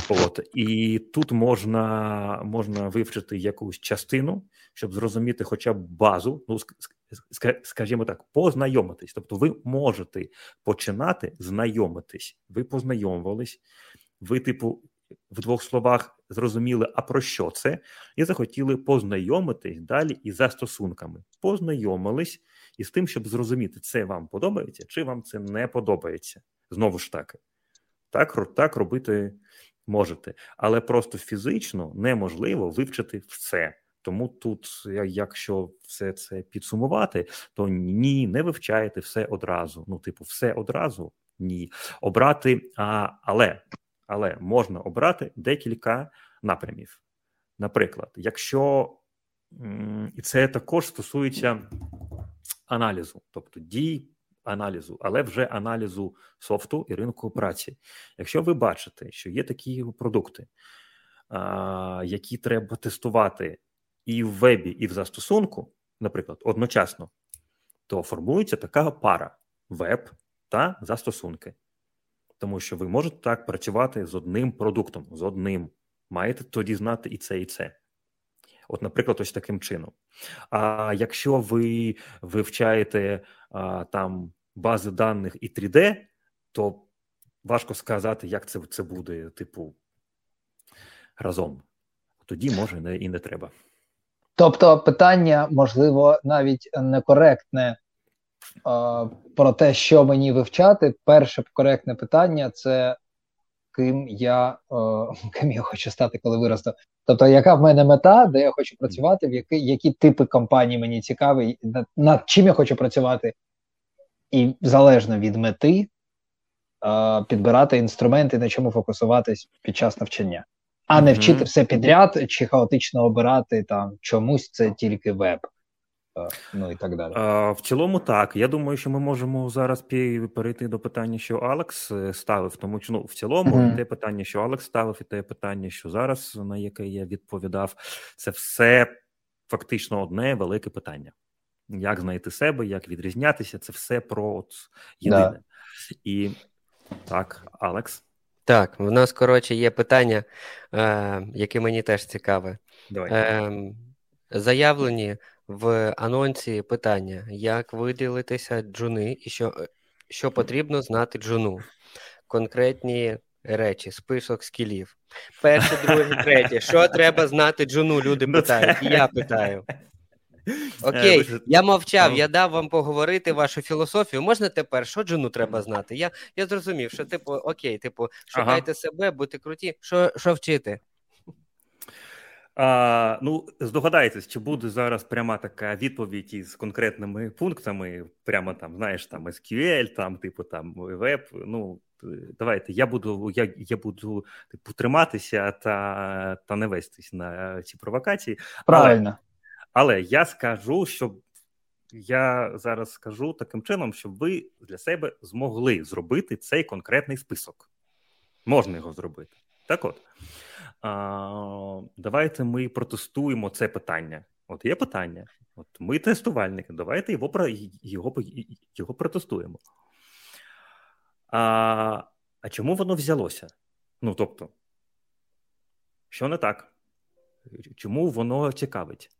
От і тут можна можна вивчити якусь частину, щоб зрозуміти, хоча б базу. Ну скажімо так, познайомитись. Тобто, ви можете починати знайомитись. Ви познайомились, ви, типу, в двох словах зрозуміли, а про що це, і захотіли познайомитись далі із застосунками. Познайомились із тим, щоб зрозуміти, це вам подобається чи вам це не подобається. Знову ж таки. Так так робити можете, але просто фізично неможливо вивчити все. Тому тут, якщо все це підсумувати, то ні, не вивчаєте все одразу. Ну, типу, все одразу ні. Обрати, а, але але можна обрати декілька напрямів. Наприклад, якщо і це також стосується аналізу, тобто дій аналізу, але вже аналізу софту і ринку праці. Якщо ви бачите, що є такі продукти, які треба тестувати і в вебі, і в застосунку, наприклад, одночасно, то формується така пара веб та застосунки. Тому що ви можете так працювати з одним продуктом, з одним. Маєте тоді знати і це, і це. От, наприклад, ось таким чином. А якщо ви вивчаєте а, там бази даних і 3D, то важко сказати, як це це буде, типу, разом. Тоді може не і не треба. Тобто, питання, можливо, навіть некоректне е, про те, що мені вивчати. Перше коректне питання це ким я е, ким я хочу стати, коли виросту. Тобто, яка в мене мета, де я хочу працювати, в які які типи компаній мені цікаві, над чим я хочу працювати, і залежно від мети е, підбирати інструменти, на чому фокусуватись під час навчання, а не вчити все підряд чи хаотично обирати там чомусь це тільки веб. Ну і так далі. В цілому, так. Я думаю, що ми можемо зараз перейти до питання, що Алекс е, ставив. Тому що ну, в цілому mm-hmm. те питання, що Алекс ставив, і те питання, що зараз на яке я відповідав, це все фактично одне велике питання. Як знайти себе, як відрізнятися, це все про от єдине. Да. І так, Алекс. Так, в нас коротше є питання, е, яке мені теж цікаве. Давай. Е, Заявлені в анонсі питання: як виділитися джуни і що що потрібно знати джуну? Конкретні речі, список скілів. Перше, друге, третє. Що треба знати джуну? Люди ну, питають, і я питаю. Окей, е, я мовчав, я дав вам поговорити вашу філософію. Можна тепер, що джуну треба знати? Я я зрозумів, що типу, окей, типу, шукайте ага. себе, будьте круті. Що що вчити? А, Ну, здогадайтесь, чи буде зараз пряма така відповідь із конкретними пунктами, прямо там, знаєш, там SQL, там, типу, там веб. Ну, давайте, я буду я, я буду типу, триматися та та не вестись на ці провокації. Правильно. Але, я скажу, що я зараз скажу таким чином, щоб ви для себе змогли зробити цей конкретний список. Можна його зробити. Так от. А, Давайте ми протестуємо це питання. От є питання. От Ми тестувальники, давайте його його, його протестуємо. А а чому воно взялося? Ну тобто, що не так? Чому воно цікавить?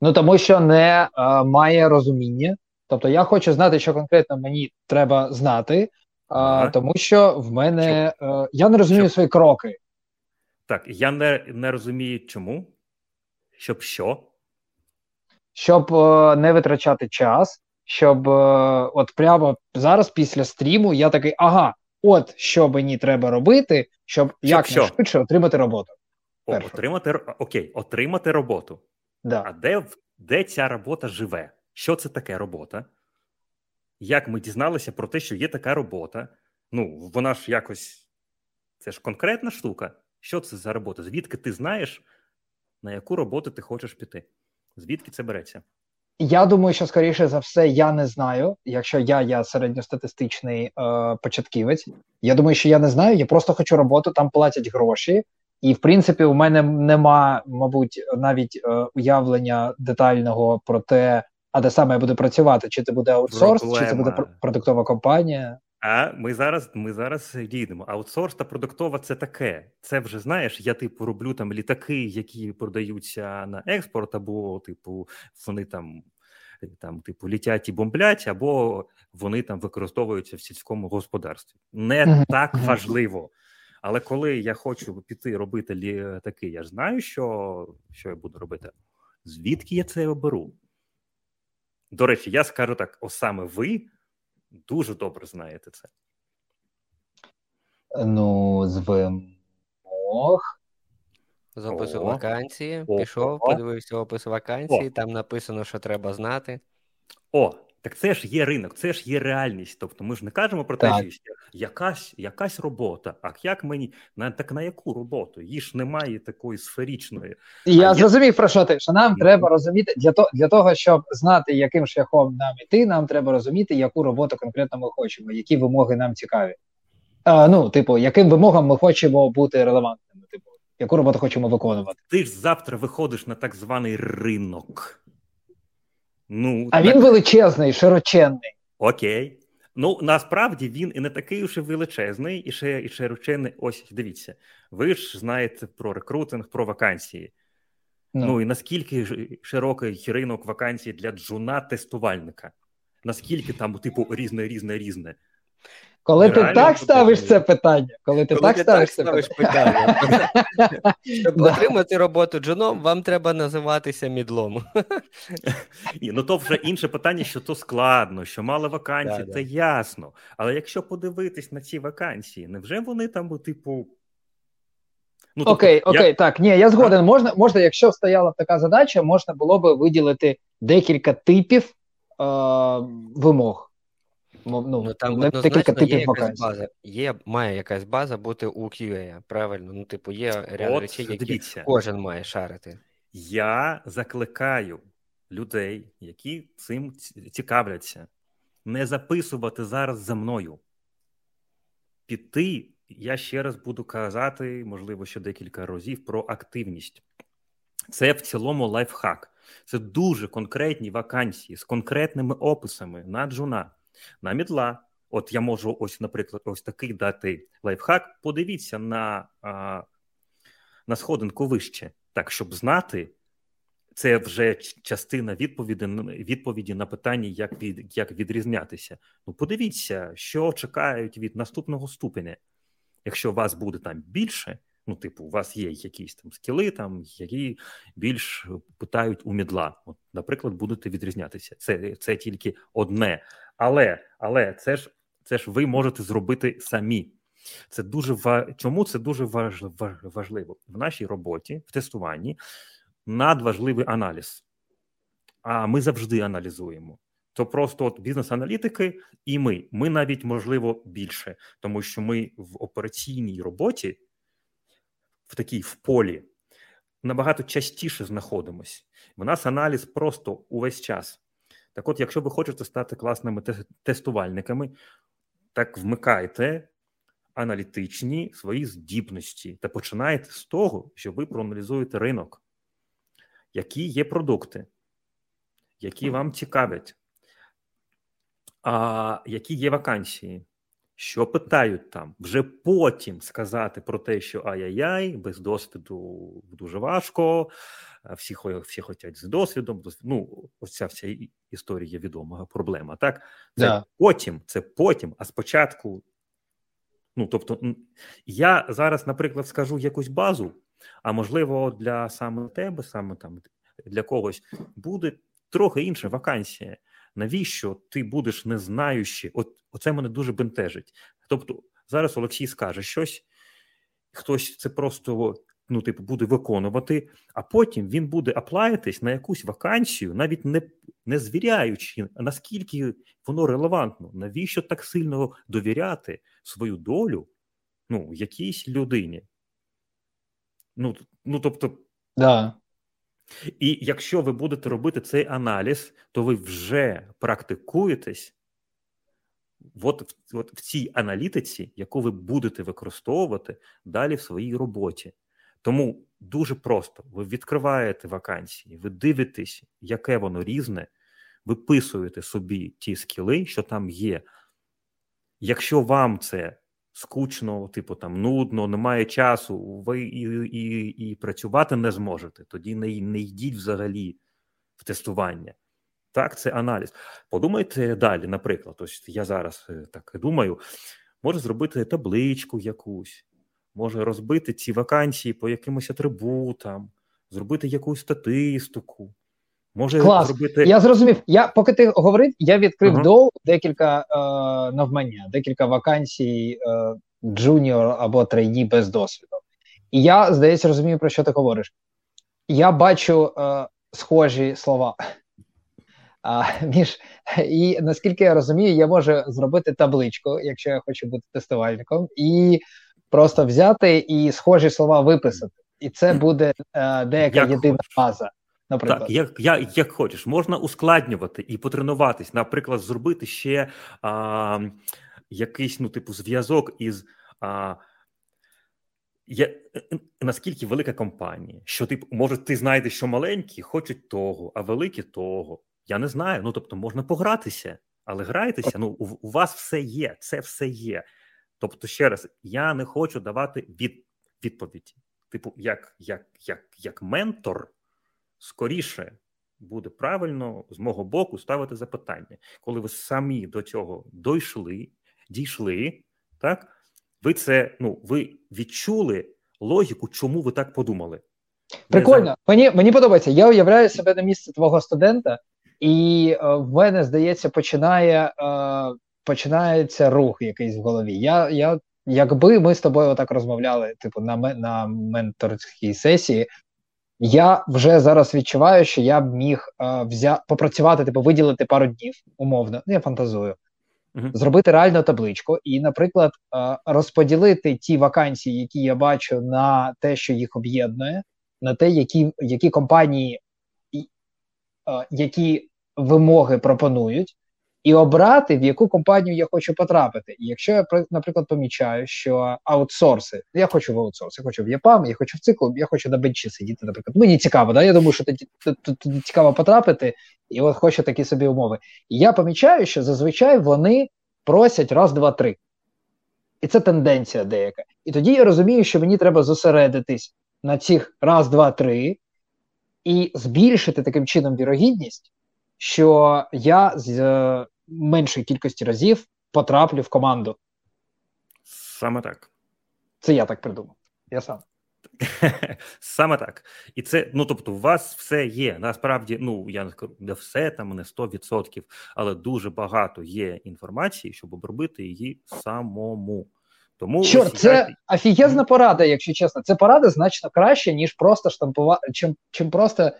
Ну тому що не а, має розуміння. Тобто, я хочу знати, що конкретно мені треба знати, а, ага. тому що в мене е, я не розумію Щоб... свої кроки. Так, я не не розумію, чому. Щоб що? Щоб е, не витрачати час, щоб е, от прямо зараз, після стріму, я такий, ага, от що мені треба робити, щоб, щоб якнайшвидше отримати роботу. О, отримати Окей, отримати роботу. Да. А де де ця робота живе? Що це таке робота? Як ми дізналися про те, що є така робота? Ну, вона ж якось. Це ж конкретна штука. Що це за робота? Звідки ти знаєш, на яку роботу ти хочеш піти? Звідки це береться? Я думаю, що скоріше за все я не знаю. Якщо я я середньостатистичний е, початківець, я думаю, що я не знаю. Я просто хочу роботу, там платять гроші, і в принципі у мене нема, мабуть, навіть е, уявлення детального про те, а де саме я буду працювати, чи це буде аутсорс, Проблема. чи це буде продуктова компанія. А ми зараз ми зараз дійдемо. Аутсорс та продуктова це таке. Це вже знаєш, я типу роблю там літаки, які продаються на експорт, або типу вони там там, типу, літять і бомблять, або вони там використовуються в сільському господарстві. Не так важливо. Але коли я хочу піти робити літаки, я ж знаю, що, що я буду робити. Звідки я це оберу? До речі, я скажу так: о саме ви дуже добре знаєте це. Ну, з вимог. З опису вакансії. О, Пішов, о, подивився опис вакансії, о. там написано, що треба знати. О, так це ж є ринок, це ж є реальність. Тобто ми ж не кажемо про те, що якась якась робота. А як мені на так на яку роботу? Її ж немає такої сферичної. Я а зрозумів є... про що ти що нам треба розуміти для того, для того, щоб знати, яким шляхом нам іти, нам треба розуміти, яку роботу конкретно ми хочемо, які вимоги нам цікаві. А, Ну, типу, яким вимогам ми хочемо бути релевантними? Типу, яку роботу хочемо виконувати? Ти ж завтра виходиш на так званий ринок. Ну, А так... він величезний, широченний. Окей. Ну, насправді він і не такий уж і величезний, і ще і широченний. Ось дивіться. Ви ж знаєте про рекрутинг, про вакансії. Ну. ну і наскільки широкий ринок вакансій для джуна-тестувальника? Наскільки там, типу, різне, різне, різне? Коли Реально, ти так ставиш це питання, коли ти коли так ти ставиш це ставиш питання, питання. щоб отримати роботу джуном, вам треба називатися мідлом. Ні, Ну то вже інше питання, що то складно, що мало вакансій, це ясно. Але якщо подивитись на ці вакансії, невже вони там, типу. Ну, Окей, тобто, окей, я... так. Ні, я згоден. Можна, можна, якщо стояла така задача, можна було би виділити декілька типів е- вимог. Ну, ну там декілька типів якась база. Є, має якась база бути у QA, правильно? Ну, типу, є ряд речей, які дивіться. кожен має шарити. Я закликаю людей, які цим цікавляться, не записувати зараз за мною. Піти, я ще раз буду казати, можливо, ще декілька разів про активність. Це в цілому лайфхак. Це дуже конкретні вакансії з конкретними описами на джуна на мідла. От я можу, ось, наприклад, ось такий дати лайфхак. Подивіться на а, на сходинку вище, так щоб знати, це вже частина відповіді відповіді на питання, як від, як відрізнятися. Ну, подивіться, що чекають від наступного ступеня. Якщо вас буде там більше, ну, типу, у вас є якісь там скіли, там які більш питають у мідла. От, наприклад, будете відрізнятися. Це це тільки одне але але це ж це ж ви можете зробити самі. Це дуже Чому це дуже важливо в нашій роботі, в тестуванні надважливий аналіз. А ми завжди аналізуємо. То просто от бізнес-аналітики, і ми. Ми навіть можливо більше, тому що ми в операційній роботі, в такій в полі, набагато частіше знаходимось. У нас аналіз просто увесь час. Так от, якщо ви хочете стати класними тестувальниками, так вмикайте аналітичні свої здібності та починайте з того, що ви проаналізуєте ринок, які є продукти, які вам цікавлять, а які є вакансії, що питають там, вже потім сказати про те, що ай-яй-яй, без досвіду дуже важко, всі всі хочуть з досвідом. Ну, ось ця вся історія відома проблема. Так, це yeah. потім, це потім, а спочатку. Ну, тобто, я зараз, наприклад, скажу якусь базу, а можливо, для саме тебе, саме там для когось буде трохи інша вакансія. Навіщо ти будеш не знаючи? От оце мене дуже бентежить. Тобто, зараз Олексій скаже щось, хтось це просто ну, типу, буде виконувати, а потім він буде аплаїтись на якусь вакансію, навіть не не звіряючи, наскільки воно релевантно, навіщо так сильно довіряти свою долю ну, якійсь людині? Ну, ну тобто, да. І якщо ви будете робити цей аналіз, то ви вже практикуєтесь от, от в цій аналітиці, яку ви будете використовувати далі в своїй роботі. Тому дуже просто: ви відкриваєте вакансії, ви дивитесь, яке воно різне, виписуєте собі ті скіли, що там є. Якщо вам це скучно, типу там нудно, немає часу, ви і і, і працювати не зможете, тоді не, не йдіть взагалі в тестування. Так, це аналіз. Подумайте далі, наприклад, ось я зараз е, так думаю, може зробити табличку якусь може розбити ці вакансії по якимось атрибутам, зробити якусь статистику. Може Клас. зробити. Я зрозумів. Я поки ти говорив, я відкрив uh-huh. DOU декілька е, навмання, декілька вакансій е, junior або trainee без досвіду. І я, здається, розумію, про що ти говориш. Я бачу е, схожі слова. А, між, І наскільки я розумію, я можу зробити табличку, якщо я хочу бути тестувальником, і просто взяти і схожі слова виписати, і це буде е, деяка як єдина база. Наприклад, Так, як як, як хочеш, можна ускладнювати і потренуватись, наприклад, зробити ще а, якийсь ну, типу, зв'язок із а, є, наскільки велика компанія, що типу, може, ти знайдеш, що маленькі хочуть того, а великі того. Я не знаю. Ну тобто, можна погратися, але грайтеся. Ну, у, у вас все є, це все є. Тобто, ще раз, я не хочу давати від, відповіді. Типу, як як, як, як ментор, скоріше буде правильно з мого боку ставити запитання, коли ви самі до цього дійшли, дійшли, так ви це ну ви відчули логіку, чому ви так подумали. Прикольно, мені мені подобається. Я уявляю себе на місце твого студента, і е, в мене здається, починає е, починається рух якийсь в голові. Я, я, Якби ми з тобою отак розмовляли, типу, на на менторській сесії, я вже зараз відчуваю, що я б міг е, взя... попрацювати, типу, виділити пару днів умовно. Ну, я фантазую. Uh-huh. Зробити реальну табличку і, наприклад, е, розподілити ті вакансії, які я бачу, на те, що їх об'єднує, на те, які які компанії, е, які вимоги пропонують, і обрати, в яку компанію я хочу потрапити. І якщо я наприклад помічаю, що аутсорси, я хочу в аутсорс, я хочу в ЯПАМ, я хочу в цикл, я хочу на бенчі сидіти. Наприклад, мені цікаво, да? Я думаю, що тоді цікаво потрапити, і от хочу такі собі умови. І я помічаю, що зазвичай вони просять раз, два, три. І це тенденція деяка. І тоді я розумію, що мені треба зосередитись на цих раз, два, три, і збільшити таким чином вірогідність, що я з е, меншої кількості разів потраплю в команду. Саме так. Це я так придумав. Я сам. Саме так. І це, ну тобто, у вас все є. Насправді, ну я не скажу, не все там не 100%, але дуже багато є інформації, щоб обробити її самому. Тому Чорт, це я... офігезна порада, якщо чесно. Це порада значно краще, ніж просто штампувати, чим, чим просто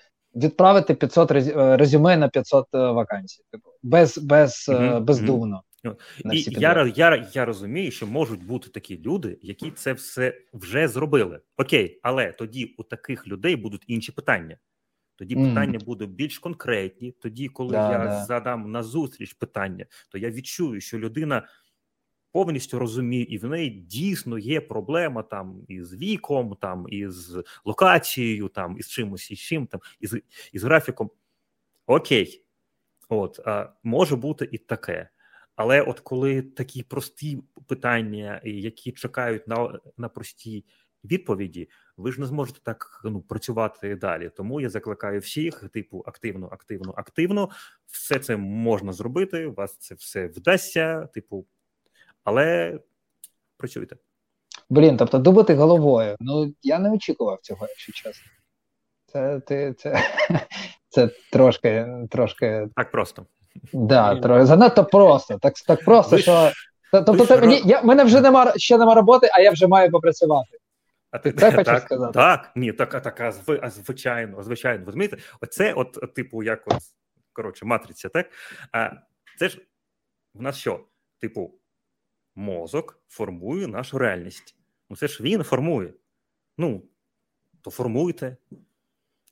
відправити 500 е, резюме на 500 е, вакансій. Типу, без, без, mm-hmm. бездумно. Mm-hmm. І я, я я, розумію, що можуть бути такі люди, які це все вже зробили. Окей, але тоді у таких людей будуть інші питання. Тоді mm. питання будуть більш конкретні. Тоді, коли да, я да. задам на зустріч питання, то я відчую, що людина повністю розумію, і в неї дійсно є проблема там із віком, там із локацією, там із чимось із чим там, із із графіком. Окей, от а, може бути і таке. Але от коли такі прості питання, які чекають на на прості відповіді, ви ж не зможете так ну працювати далі. Тому я закликаю всіх, типу, активно, активно, активно. Все це можна зробити. У вас це все вдасться. Типу, але працюйте. Блін, тобто думати головою. Ну я не очікував цього, якщо чесно. Це ти, це, це трошки трошки. Так просто. Да, трохи занадто просто. Так так просто, ви що. Тобто, ти, мені, я, мене вже нема ще нема роботи, а я вже маю попрацювати. А ти це хочеш сказати? Так, ні, так, так, звичайно, звичайно. Розумієте, оце, от, типу, як от, коротше, матриця, так? А це ж в нас що? Типу, мозок формує нашу реальність. Ну це ж він формує. Ну, то формуйте.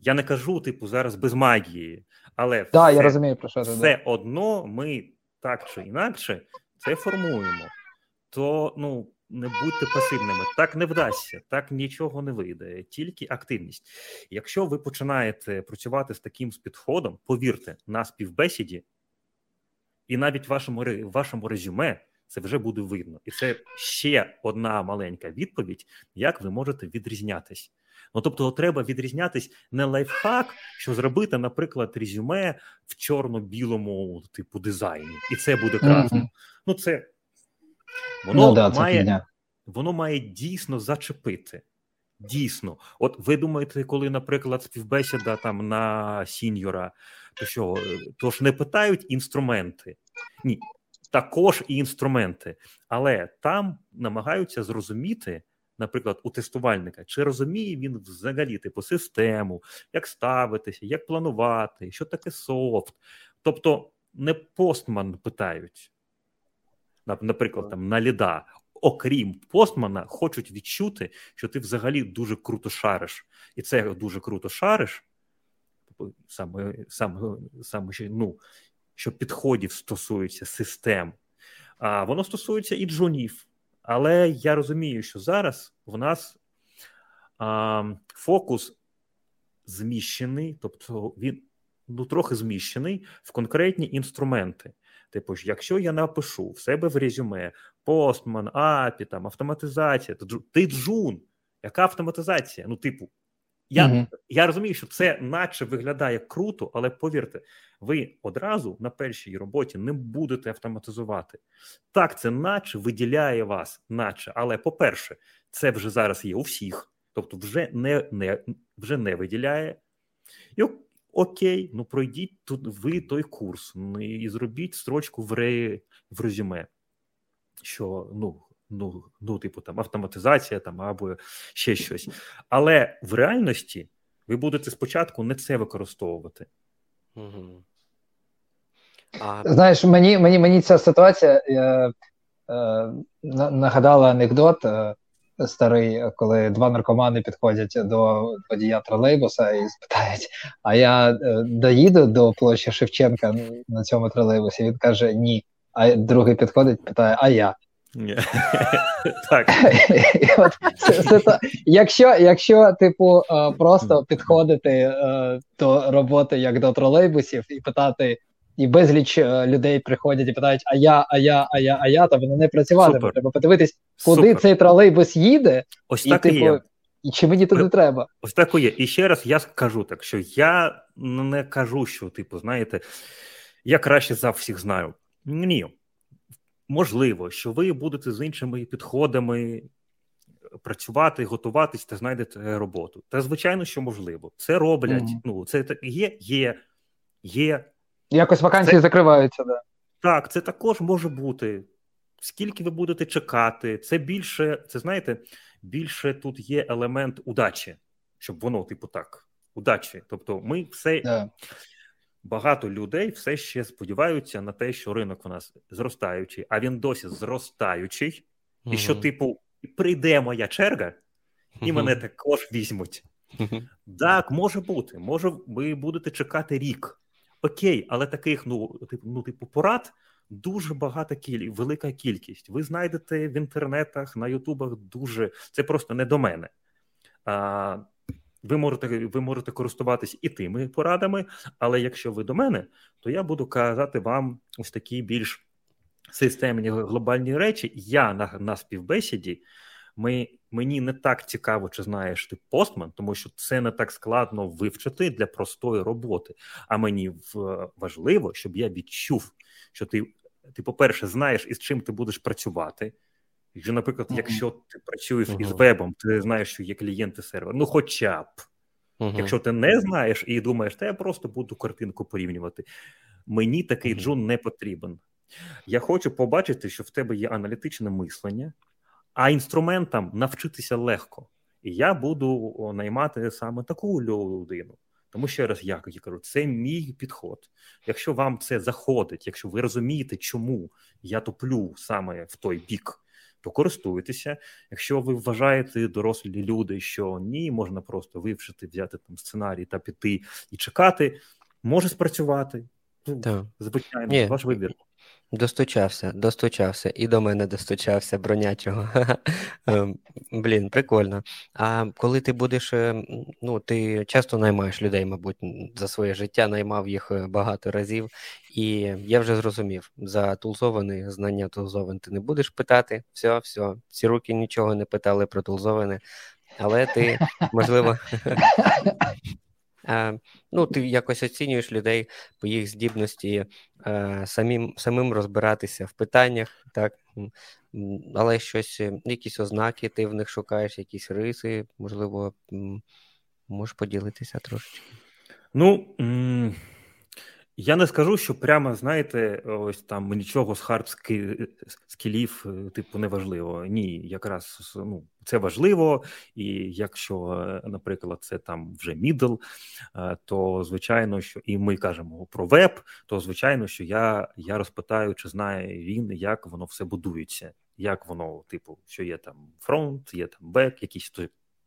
Я не кажу, типу, зараз без магії, але да, все, я розумію, про що все да. одно ми так чи інакше це формуємо. То ну, не будьте пасивними. Так не вдасться, так нічого не вийде, тільки активність. Якщо ви починаєте працювати з таким підходом, повірте, на співбесіді, і навіть вашому вашому резюме це вже буде видно. І це ще одна маленька відповідь, як ви можете відрізнятись. Ну тобто, треба відрізнятись не лайфхак, що зробити, наприклад, резюме в чорно-білому типу дизайні, і це буде красно. Mm-hmm. Ну, це воно ну, да, має це воно має дійсно зачепити. Дійсно, от ви думаєте, коли, наприклад, співбесіда там на сіньора, то що то ж не питають інструменти? Ні, також і інструменти, але там намагаються зрозуміти, наприклад, у тестувальника, чи розуміє він взагалі типу систему, як ставитися, як планувати, що таке софт. Тобто не постман питають, наприклад, там на ліда. Окрім постмана, хочуть відчути, що ти взагалі дуже круто шариш, і це дуже круто шариш. Саме саме, саме ну, що підходів стосується систем, а воно стосується і джунів. Але я розумію, що зараз в нас а, фокус зміщений, тобто він ну, трохи зміщений в конкретні інструменти. Типу, якщо я напишу в себе в резюме постман, апі, там, автоматизація, то ти джун. Яка автоматизація? Ну, типу, Я mm я розумію, що це наче виглядає круто, але повірте, ви одразу на першій роботі не будете автоматизувати. Так, це наче виділяє вас, наче, але по-перше, це вже зараз є у всіх, тобто вже не не, вже не виділяє. І окей, ну пройдіть тут ви той курс ну, і зробіть строчку в ре, в резюме, що ну ну, ну, типу, там автоматизація там або ще щось. Але в реальності ви будете спочатку не це використовувати. Угу. А... Знаєш, мені мені, мені ця ситуація е, е, нагадала анекдот е, старий, коли два наркомани підходять до водія тролейбуса і спитають: А я е, доїду до площі Шевченка на цьому тролейбусі? Він каже: Ні. А другий підходить, питає: А я? Так. Якщо, якщо, типу, е, просто підходити е, до роботи як до тролейбусів і питати, і безліч е, людей приходять і питають, а я, а я, а я, а я, то воно не працюватиме. Треба подивитись, куди цей тролейбус їде, Ось і, так типу, і є. І чи мені туди треба? Ось так і є. І ще раз я скажу так, що я не кажу, що, типу, знаєте, я краще за всіх знаю. Ні можливо, що ви будете з іншими підходами працювати, готуватись та знайдете роботу. Та звичайно, що можливо, це роблять. Mm-hmm. Ну це є, є, є. Якось вакансії це... закриваються, да. Так, це також може бути. Скільки ви будете чекати, це більше, це знаєте, більше тут є елемент удачі, щоб воно, типу, так, удачі. Тобто, ми все yeah багато людей все ще сподіваються на те, що ринок у нас зростаючий, а він досі зростаючий, uh і що, типу, прийде моя черга, і uh мене також візьмуть. uh Так, може бути. Може, ви будете чекати рік. Окей, але таких, ну, типу, ну, типу, порад. Дуже багата кіль... велика кількість. Ви знайдете в інтернетах, на Ютубах дуже це просто не до мене. А, ви можете ви можете користуватись і тими порадами, але якщо ви до мене, то я буду казати вам ось такі більш системні глобальні речі. Я на на співбесіді. Ми, Мені не так цікаво, чи знаєш ти постман, тому що це не так складно вивчити для простої роботи. А мені важливо, щоб я відчув, що ти, ти, по-перше, знаєш, із чим ти будеш працювати. Якщо, наприклад, uh-huh. якщо ти працюєш uh-huh. із вебом, ти знаєш, що є клієнти сервер. Ну, хоча б. Uh-huh. Якщо ти не знаєш і думаєш, та я просто буду картинку порівнювати. Мені такий джун не потрібен. Я хочу побачити, що в тебе є аналітичне мислення, а інструментам навчитися легко. І я буду наймати саме таку людину. Тому ще раз я кажу, це мій підход. Якщо вам це заходить, якщо ви розумієте, чому я топлю саме в той бік то користуйтеся. Якщо ви вважаєте дорослі люди, що ні, можна просто вивчити, взяти там сценарій та піти і чекати, може спрацювати. Так. Звичайно, ваш вибір. Достучався, достучався, і до мене достучався бронячого. Ем, блін, прикольно. А коли ти будеш, е, ну, ти часто наймаєш людей, мабуть, за своє життя, наймав їх е, багато разів, і я вже зрозумів, за тулзований знання тулзовин ти не будеш питати. Все, все, ці руки нічого не питали про тулзоване, але ти, можливо. Е, ну, ти якось оцінюєш людей по їх здібності е, самим самим розбиратися в питаннях, так? Але щось, е, якісь ознаки ти в них шукаєш, якісь риси, можливо, можеш поділитися трошечки. Ну. Я не скажу, що прямо, знаєте, ось там нічого з hard skill ів, е, типу, не важливо. Ні, якраз ну, це важливо, і якщо, е, наприклад, це там вже middle, е, то звичайно, що і ми кажемо про веб, то звичайно, що я я розпитаю, чи знає він, як воно все будується, як воно, типу, що є там фронт, є там back, якісь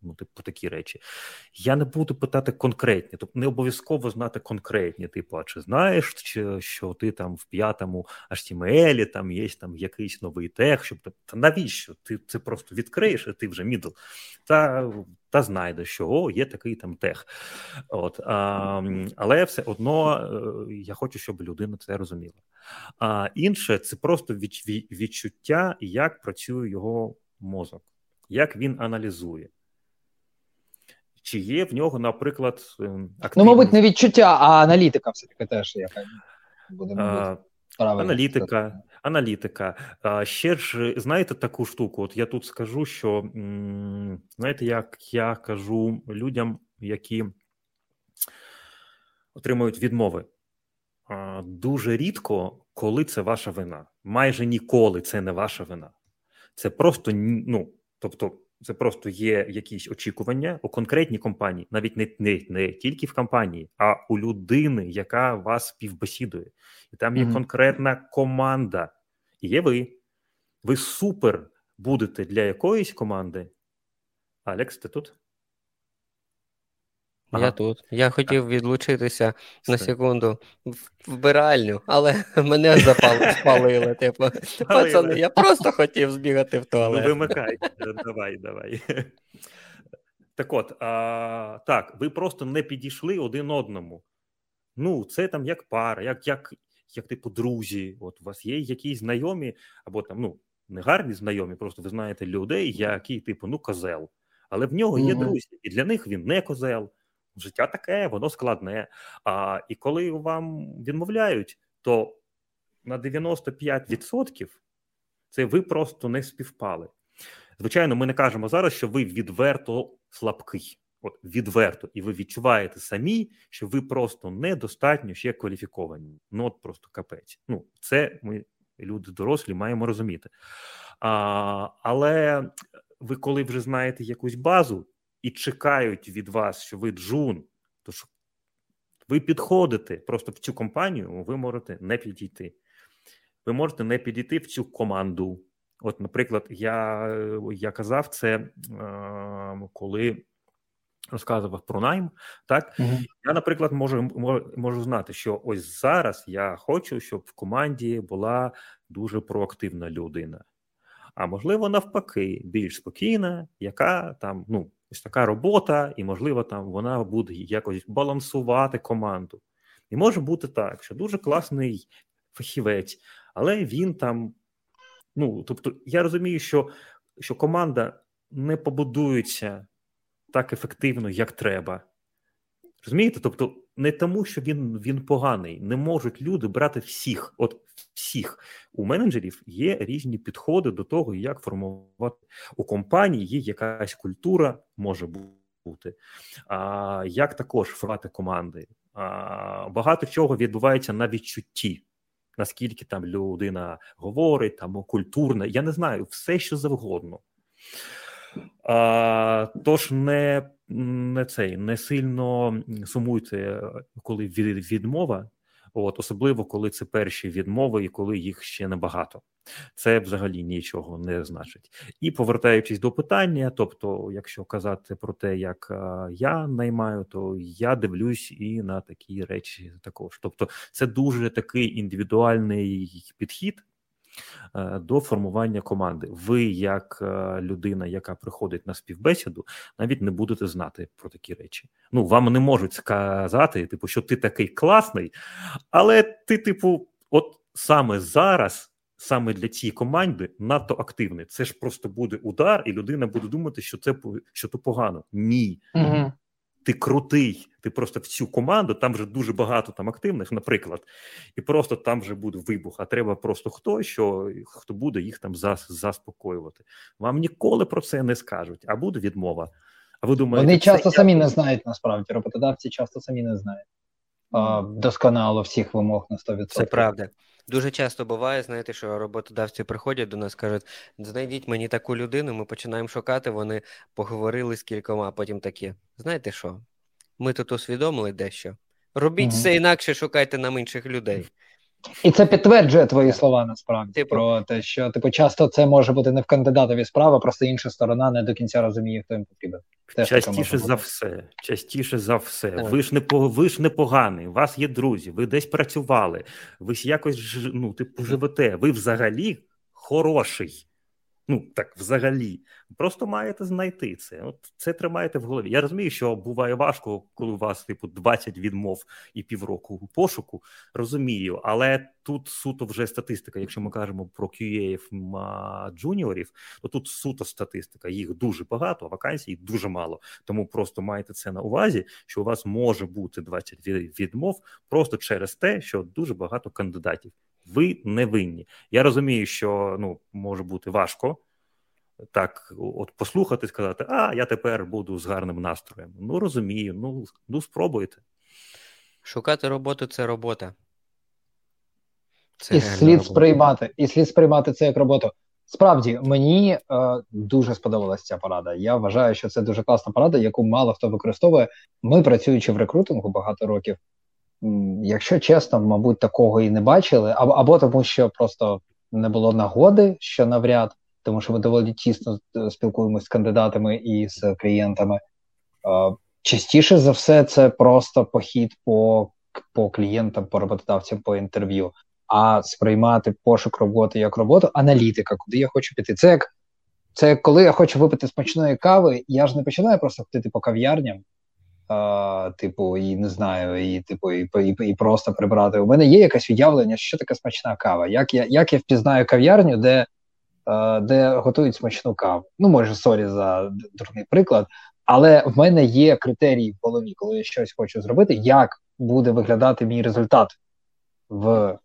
ну, типу, такі речі. Я не буду питати конкретні, тобто не обов'язково знати конкретні, типу, а чи знаєш, чи, що ти там в п'ятому HTML там є там якийсь новий тег, щоб та навіщо? Ти це просто відкриєш, і ти вже мідл, та та знайдеш, що о, є такий там тег. От, а, Але все одно е, я хочу, щоб людина це розуміла. А інше це просто відчуття, як працює його мозок, як він аналізує. Чи є в нього, наприклад, активність. Ну, мабуть, не відчуття, а аналітика все-таки теж яка буде мабуть, Аналітика, аналітика. А ще ж знаєте таку штуку? От я тут скажу, що знаєте, як я кажу людям, які отримують відмови. Дуже рідко, коли це ваша вина. Майже ніколи це не ваша вина. Це просто ну, тобто, це просто є якісь очікування у конкретній компанії, навіть не не, не тільки в компанії, а у людини, яка вас співбесідує. І там є mm-hmm. конкретна команда. І є ви. Ви супер будете для якоїсь команди. Алекс, ти тут? Ага. Я тут. Я хотів відлучитися на секунду в вбиральню, але мене запали, спалили. Типу, пацани, я просто хотів збігати в туалет. Ну, вимикай, давай, давай. Так от, а, так, ви просто не підійшли один одному. Ну, це там як пара, як як, як типу друзі. От у вас є якісь знайомі, або там, ну, не гарні знайомі, просто ви знаєте людей, які, типу, ну, козел. Але в нього є mm-hmm. друзі, і для них він не козел життя таке, воно складне. А і коли вам відмовляють, то на 95% це ви просто не співпали. Звичайно, ми не кажемо зараз, що ви відверто слабкий. От відверто, і ви відчуваєте самі, що ви просто недостатньо ще кваліфіковані. Ну от просто капець. Ну, це ми, люди дорослі, маємо розуміти. А, Але ви, коли вже знаєте якусь базу, і чекають від вас, що ви джун, то що ви підходите просто в цю компанію, ви можете не підійти. Ви можете не підійти в цю команду. От, наприклад, я я казав це, е, коли розказував про найм. Так угу. я, наприклад, можу, можу знати, що ось зараз я хочу, щоб в команді була дуже проактивна людина. А можливо, навпаки, більш спокійна, яка там ну ось така робота, і, можливо, там вона буде якось балансувати команду. І може бути так, що дуже класний фахівець, але він там. Ну, тобто, я розумію, що, що команда не побудується так ефективно, як треба. Розумієте? Тобто, не тому, що він він поганий, не можуть люди брати всіх. От всіх у менеджерів є різні підходи до того, як формувати у компанії. Є якась культура, може бути, а як також формувати команди. А, Багато чого відбувається на відчутті. Наскільки там людина говорить, там культурна, я не знаю, все що завгодно. А, Тож не не цей не сильно сумуйте, коли відмова, от особливо коли це перші відмови і коли їх ще небагато. Це взагалі нічого не значить. І повертаючись до питання, тобто, якщо казати про те, як я наймаю, то я дивлюсь і на такі речі також. Тобто, це дуже такий індивідуальний підхід. Е, до формування команди. Ви, як е, людина, яка приходить на співбесіду, навіть не будете знати про такі речі. Ну, вам не можуть сказати, типу, що ти такий класний, але ти, типу, от саме зараз. Саме для цієї команди надто активний. Це ж просто буде удар, і людина буде думати, що це що то погано. Ні. Угу ти крутий, ти просто в цю команду, там вже дуже багато там активних, наприклад, і просто там вже буде вибух. А треба просто хто, що хто буде їх там зас, заспокоювати. Вам ніколи про це не скажуть, а буде відмова. А ви думаєте, вони часто самі не знають насправді. Роботодавці часто самі не знають а, досконало всіх вимог на 100%. Це правда. Дуже часто буває, знаєте, що роботодавці приходять до нас, кажуть, знайдіть мені таку людину, ми починаємо шукати, вони поговорили з кількома, а потім такі. Знаєте що? Ми тут усвідомили дещо. Робіть угу. все інакше, шукайте нам інших людей. І це підтверджує твої слова насправді типу, про те, що типу часто це може бути не в кандидатові справа, просто інша сторона не до кінця розуміє, хто їм потрібен. Теж частіше за все, частіше за все. Так. Ви ж не ви ж не поганий, у вас є друзі, ви десь працювали, ви ж якось ну, типу, живете. Ви взагалі хороший. Ну так, взагалі, просто маєте знайти це. От це тримаєте в голові. Я розумію, що буває важко, коли у вас типу 20 відмов і півроку пошуку. Розумію, але тут суто вже статистика. Якщо ми кажемо про QA джуніорів, то тут суто статистика. Їх дуже багато, а вакансій дуже мало. Тому просто маєте це на увазі, що у вас може бути 20 відмов просто через те, що дуже багато кандидатів. Ви не винні. Я розумію, що ну може бути важко так, от послухати, сказати, а я тепер буду з гарним настроєм. Ну розумію, ну ну спробуйте. Шукати роботу це робота. Це і слід робота. сприймати, і слід сприймати це як роботу. Справді, мені е, дуже сподобалася ця порада. Я вважаю, що це дуже класна порада, яку мало хто використовує. Ми, працюючи в рекрутингу багато років, якщо чесно, мабуть, такого і не бачили, або, або тому, що просто не було нагоди, що навряд, тому що ми доволі тісно е, спілкуємося з кандидатами і з клієнтами. Частіше за все, це просто похід по по клієнтам, по роботодавцям, по інтерв'ю, а сприймати пошук роботи як роботу, аналітика, куди я хочу піти. Це як це коли я хочу випити смачної кави, я ж не починаю просто ходити по кав'ярням Типу, і не знаю, і типу, і, і, і просто прибрати. У мене є якесь уявлення, що таке смачна кава. Як я як я впізнаю кав'ярню, де де готують смачну каву? Ну, може, sorry за дурний приклад, але в мене є критерії в голові, коли я щось хочу зробити, як буде виглядати мій результат в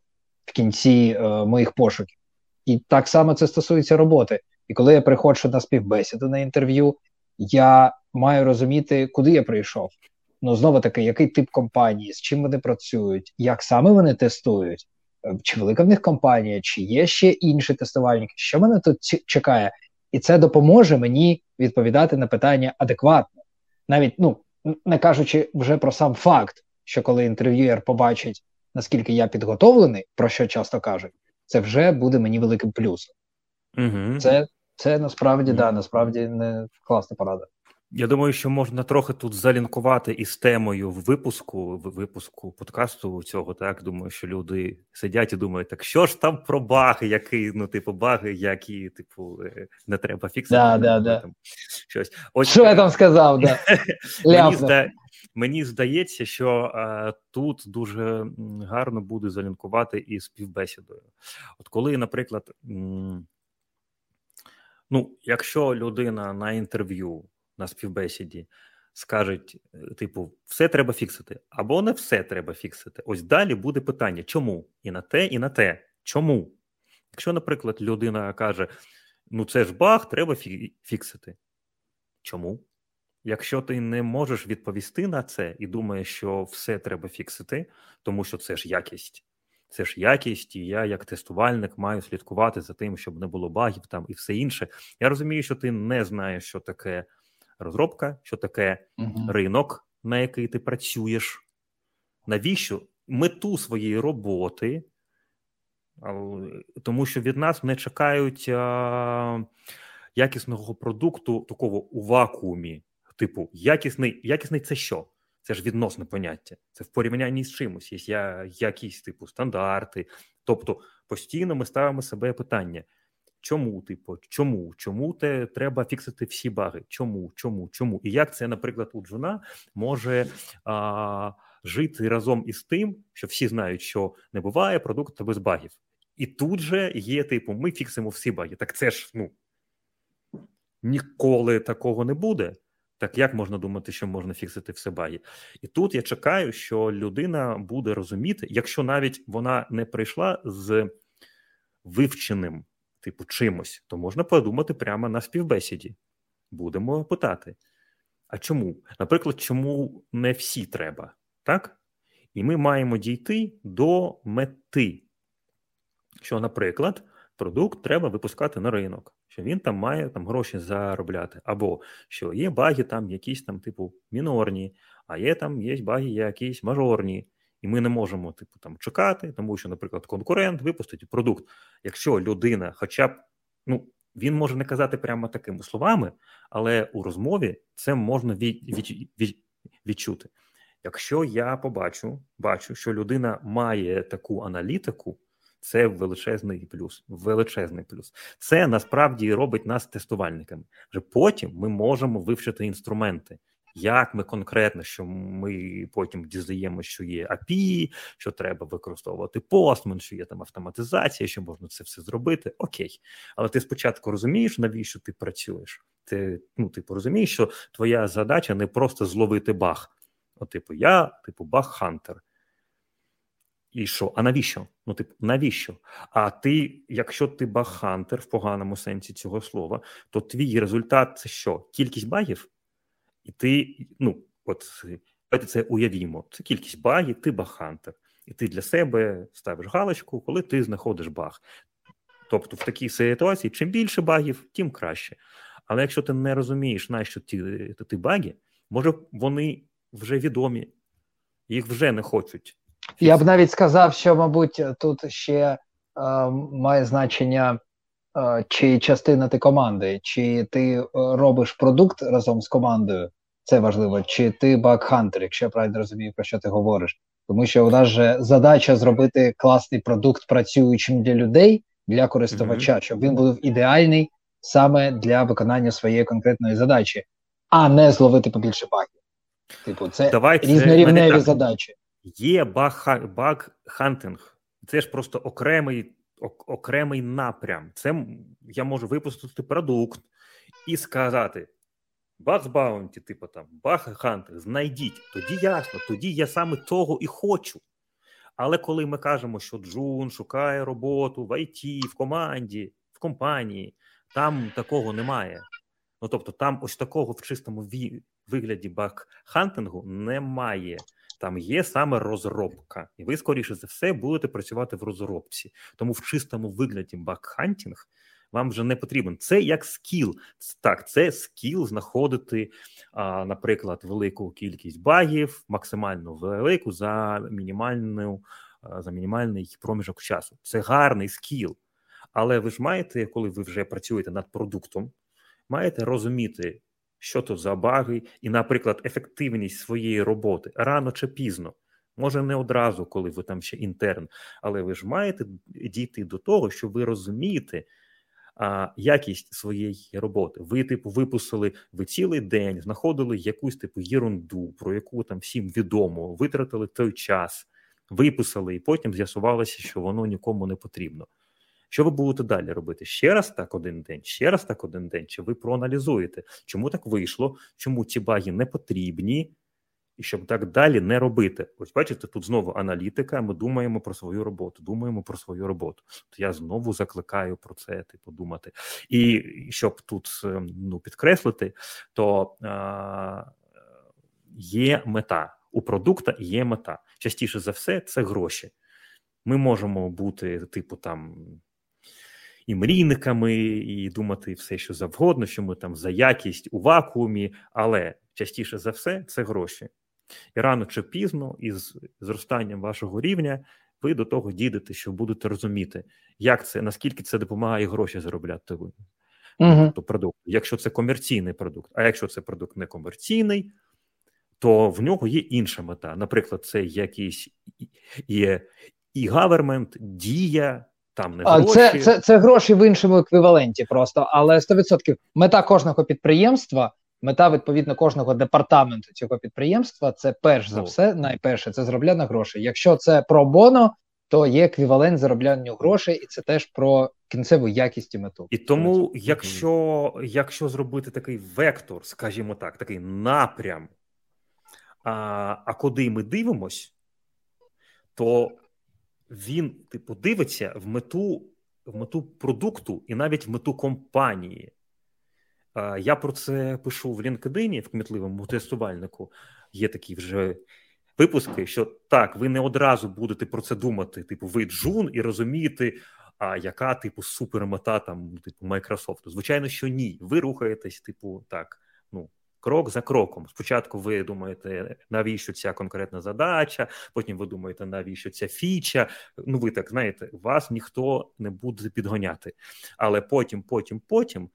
в кінці е, моїх пошуків. І так само це стосується роботи. І коли я приходжу на співбесіду на інтерв'ю, я маю розуміти, куди я прийшов. Ну, знову таки, який тип компанії, з чим вони працюють, як саме вони тестують, е, чи велика в них компанія, чи є ще інші тестувальники, що мене тут чекає, і це допоможе мені відповідати на питання адекватно, навіть ну не кажучи вже про сам факт, що коли інтерв'юєр побачить, наскільки я підготовлений, про що часто кажуть, це вже буде мені великим плюсом. Угу. Це це насправді угу. да, насправді не класна порада. Я думаю, що можна трохи тут залінкувати із темою випуску випуску подкасту цього. Так думаю, що люди сидять і думають, так що ж там про баги, які ну, типу, баги, які типу е, не треба фіксити. Да, да, да. Там, щось. Ось, Що я там сказав? Да. мені, зда... мені здається, що а, тут дуже гарно буде залінкувати із співбесідою. От коли, наприклад, м- ну, якщо людина на інтерв'ю на співбесіді скажуть, е, типу, все треба фіксити, або не все треба фіксити. Ось далі буде питання: чому? І на те, і на те. Чому? Якщо, наприклад, людина каже: ну це ж баг, треба фіксити. Чому? Якщо ти не можеш відповісти на це і думаєш, що все треба фіксити, тому що це ж якість, це ж якість, і я, як тестувальник, маю слідкувати за тим, щоб не було багів там і все інше. Я розумію, що ти не знаєш, що таке розробка, що таке uh ринок, на який ти працюєш, навіщо мету своєї роботи, тому що від нас не чекають а, якісного продукту такого у вакуумі. Типу, якісний якісний це що? Це ж відносне поняття. Це в порівнянні з чимось. Є якісь типу стандарти. Тобто постійно ми ставимо себе питання: Чому, типу, чому? Чому те треба фіксити всі баги? Чому, чому, чому? І як це, наприклад, у Джуна може а, жити разом із тим, що всі знають, що не буває продукту без багів. І тут же є, типу, ми фіксимо всі баги. Так це ж ну ніколи такого не буде. Так як можна думати, що можна фіксити все баги? І тут я чекаю, що людина буде розуміти, якщо навіть вона не прийшла з вивченим типу, чимось, то можна подумати прямо на співбесіді. Будемо питати. А чому? Наприклад, чому не всі треба, так? І ми маємо дійти до мети. Що, наприклад, продукт треба випускати на ринок, що він там має там гроші заробляти, або що є баги там якісь там, типу, мінорні, а є там є баги якісь мажорні. І ми не можемо типу там чекати, тому що, наприклад, конкурент випустить продукт. Якщо людина, хоча б ну він може не казати прямо такими словами, але у розмові це можна від, від, від, відчути. Якщо я побачу, бачу, що людина має таку аналітику, Це величезний плюс. Величезний плюс. Це насправді робить нас тестувальниками. Вже потім ми можемо вивчити інструменти. Як ми конкретно, що ми потім дізнаємося, що є API, що треба використовувати Postman, що є там автоматизація, що можна це все зробити. Окей, але ти спочатку розумієш, навіщо ти працюєш? Ти ну, типу, розумієш, що твоя задача не просто зловити баг. От, типу, я, типу, баг-хантер. І що? А навіщо? Ну, типу, навіщо? А ти, якщо ти баг-хантер в поганому сенсі цього слова, то твій результат це що? Кількість багів? І ти, ну, от давайте це уявімо. Це кількість багів, ти баг-хантер. І ти для себе ставиш галочку, коли ти знаходиш баг. Тобто, в такій ситуації, чим більше багів, тим краще. Але якщо ти не розумієш, на що ті, ті баги, може вони вже відомі, їх вже не хочуть. Я б навіть сказав, що, мабуть, тут ще е, має значення, чи частина ти команди, чи ти е, робиш продукт разом з командою, це важливо, чи ти баг-хантер, якщо я правильно розумію, про що ти говориш. Тому що у нас же задача зробити класний продукт працюючим для людей, для користувача, mm-hmm. щоб він був ідеальний саме для виконання своєї конкретної задачі, а не зловити побільше багів. Типу, це Давайте, різнорівневі задачі. Є баг-хантинг. Це ж просто окремий окремий напрям. Це я можу випустити продукт і сказати: bug bounty, типу там, bug hunting, знайдіть. Тоді ясно, тоді я саме того і хочу. Але коли ми кажемо, що June шукає роботу в ІТ, в команді, в компанії, там такого немає. Ну тобто, там ось такого в чистому вигляді bug hunting у немає. Там є саме розробка, і ви, скоріше за все, будете працювати в розробці. Тому в чистому вигляді bug hunting вам вже не потрібен. Це як скіл. Так, це скіл знаходити, а, наприклад, велику кількість багів, максимально велику за мінімальну, за мінімальний проміжок часу. Це гарний скіл. Але ви ж маєте, коли ви вже працюєте над продуктом, маєте розуміти, що то за баги, і, наприклад, ефективність своєї роботи рано чи пізно. Може, не одразу, коли ви там ще інтерн, але ви ж маєте дійти до того, що ви розумієте а, якість своєї роботи. Ви, типу, випустили ви цілий день, знаходили якусь типу єрунду, про яку там всім відомо, витратили той час, виписали, і потім з'ясувалося, що воно нікому не потрібно. Що ви будете далі робити? Ще раз так один день, ще раз так один день. Чи ви проаналізуєте, чому так вийшло, чому ці баги не потрібні, і щоб так далі не робити? Ось бачите, тут знову аналітика. Ми думаємо про свою роботу, думаємо про свою роботу. То я знову закликаю про це типу думати. І щоб тут ем, ну, підкреслити, то а, є мета у продукта є мета. Частіше за все, це гроші. Ми можемо бути, типу, там і мрійниками, і думати все, що завгодно, що ми там за якість у вакуумі, але частіше за все це гроші. І рано чи пізно, із зростанням вашого рівня, ви до того дійдете, що будете розуміти, як це, наскільки це допомагає гроші заробляти ви. Uh-huh. Тобто продукт. Якщо це комерційний продукт, а якщо це продукт не комерційний, то в нього є інша мета. Наприклад, це якийсь є і гавермент, дія, там не гроші. Це, це, це гроші в іншому еквіваленті просто, але 100% мета кожного підприємства, мета відповідно кожного департаменту цього підприємства це перш за все, найперше, це заробляння грошей. Якщо це про боно, то є еквівалент зароблянню грошей, і це теж про кінцеву якість і мету. І тому, якщо якщо зробити такий вектор, скажімо так, такий напрям, а, а куди ми дивимось, то він типу дивиться в мету в мету продукту і навіть в мету компанії. Я про це пишу в LinkedIn, в кмітливому тестувальнику. Є такі вже випуски, що так, ви не одразу будете про це думати, типу, ви джун, і розумієте, а яка, типу, супермета там, типу, Microsoft. Звичайно, що ні. Ви рухаєтесь, типу, так, ну, крок за кроком. Спочатку ви думаєте, навіщо ця конкретна задача, потім ви думаєте, навіщо ця фіча. Ну, ви так знаєте, вас ніхто не буде підганяти. Але потім, потім, потім,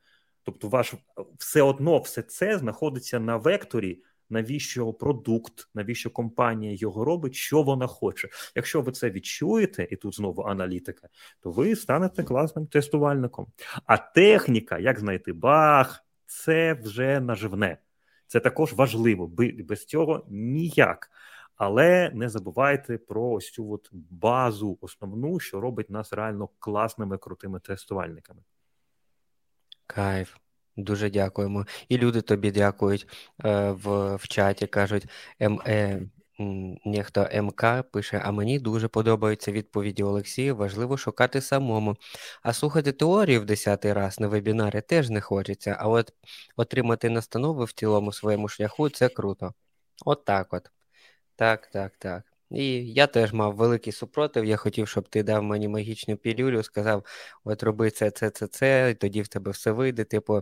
тобто, ваш все одно все це знаходиться на векторі навіщо продукт, навіщо компанія його робить, що вона хоче. Якщо ви це відчуєте, і тут знову аналітика, то ви станете класним тестувальником. А техніка, як знайти баг, це вже наживне. Це також важливо. Без цього ніяк. Але не забувайте про ось цю от базу основну, що робить нас реально класними крутими тестувальниками. Кайф. Дуже дякуємо. І люди тобі дякують е, в в чаті. Кажуть, М, е, Нехто МК пише: А мені дуже подобаються відповіді Олексія. Важливо шукати самому. А слухати теорію в десятий раз на вебінарі теж не хочеться. А от отримати настанови в цілому своєму шляху це круто. От так от. Так, так, так. І я теж мав великий супротив. Я хотів, щоб ти дав мені магічну пілюлю, сказав: от роби це, це, це, це, і тоді в тебе все вийде. Типу,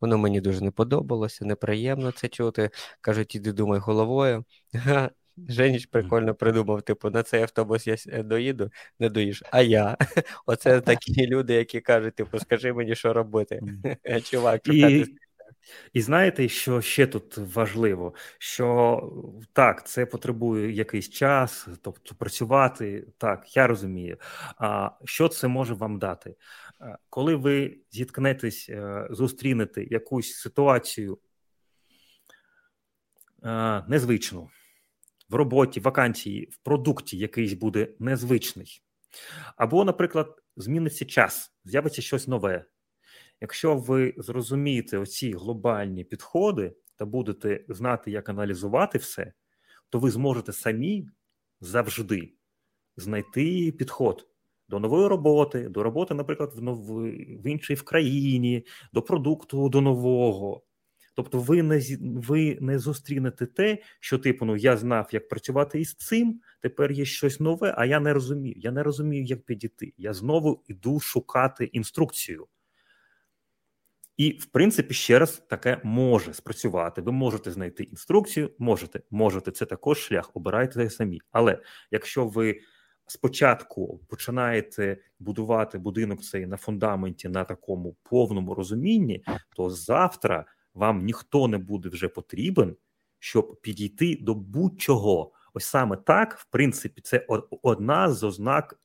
воно мені дуже не подобалося, неприємно це чути. Кажуть, іди думай головою. Женіч прикольно придумав, типу, на цей автобус я е, доїду, не доїш, а я. Оце такі люди, які кажуть, типу, скажи мені, що робити. Чувак, і, і знаєте, що ще тут важливо? Що так, це потребує якийсь час, тобто працювати. Так, я розумію. А що це може вам дати? Коли ви зіткнетесь, е, зустрінете якусь ситуацію е, незвичну в роботі, вакансії, в продукті якийсь буде незвичний, або, наприклад, зміниться час, з'явиться щось нове. Якщо ви зрозумієте оці глобальні підходи та будете знати, як аналізувати все, то ви зможете самі завжди знайти підход до нової роботи, до роботи, наприклад, в нов... в іншій в країні, до продукту до нового. Тобто, ви не ви не зустрінете те, що типу, ну я знав, як працювати із цим. Тепер є щось нове, а я не розумію. Я не розумію, як підійти. Я знову йду шукати інструкцію. І, в принципі, ще раз таке може спрацювати. Ви можете знайти інструкцію, можете, можете, це також шлях, обирайте самі. Але якщо ви спочатку починаєте будувати будинок цей на фундаменті на такому повному розумінні, то завтра вам ніхто не буде вже потрібен, щоб підійти до будь-чого. Ось саме так, в принципі, це одна з ознак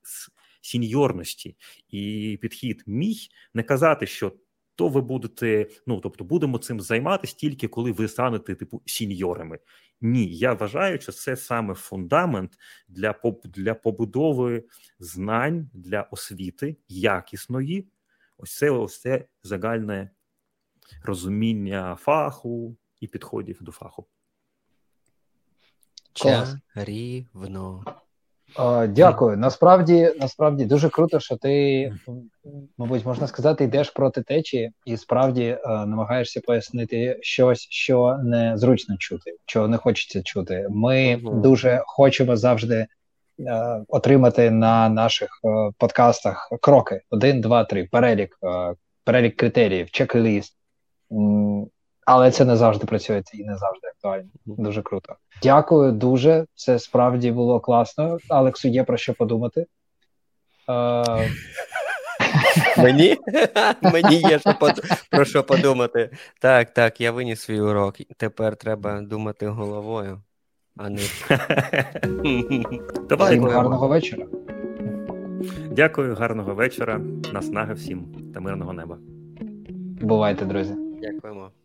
сіньорності і підхід мій не казати, що то ви будете, ну тобто, будемо цим займатися тільки коли ви станете типу сіньорами. Ні, я вважаю, що це саме фундамент для для побудови знань для освіти якісної. Ось це ось це загальне розуміння фаху і підходів до фаху. Чарівно. Дякую. Насправді, насправді дуже круто, що ти, мабуть, можна сказати, йдеш проти течії і справді е, намагаєшся пояснити щось, що не зручно чути, чого не хочеться чути. Ми угу. дуже хочемо завжди е, отримати на наших е, подкастах кроки: один, два, три, перелік, е, перелік критеріїв, чек-ліст. Але це не завжди працює і не завжди актуально. Дуже круто. Дякую дуже. Це справді було класно. Алексу, є про що подумати. Е... Мені Мені є що под... про що подумати. Так, так, я виніс свій урок. Тепер треба думати головою, а не Давай. Всім гарного вечора. Дякую, гарного вечора. Наснаги всім та мирного неба. Бувайте, друзі. Ďakujem.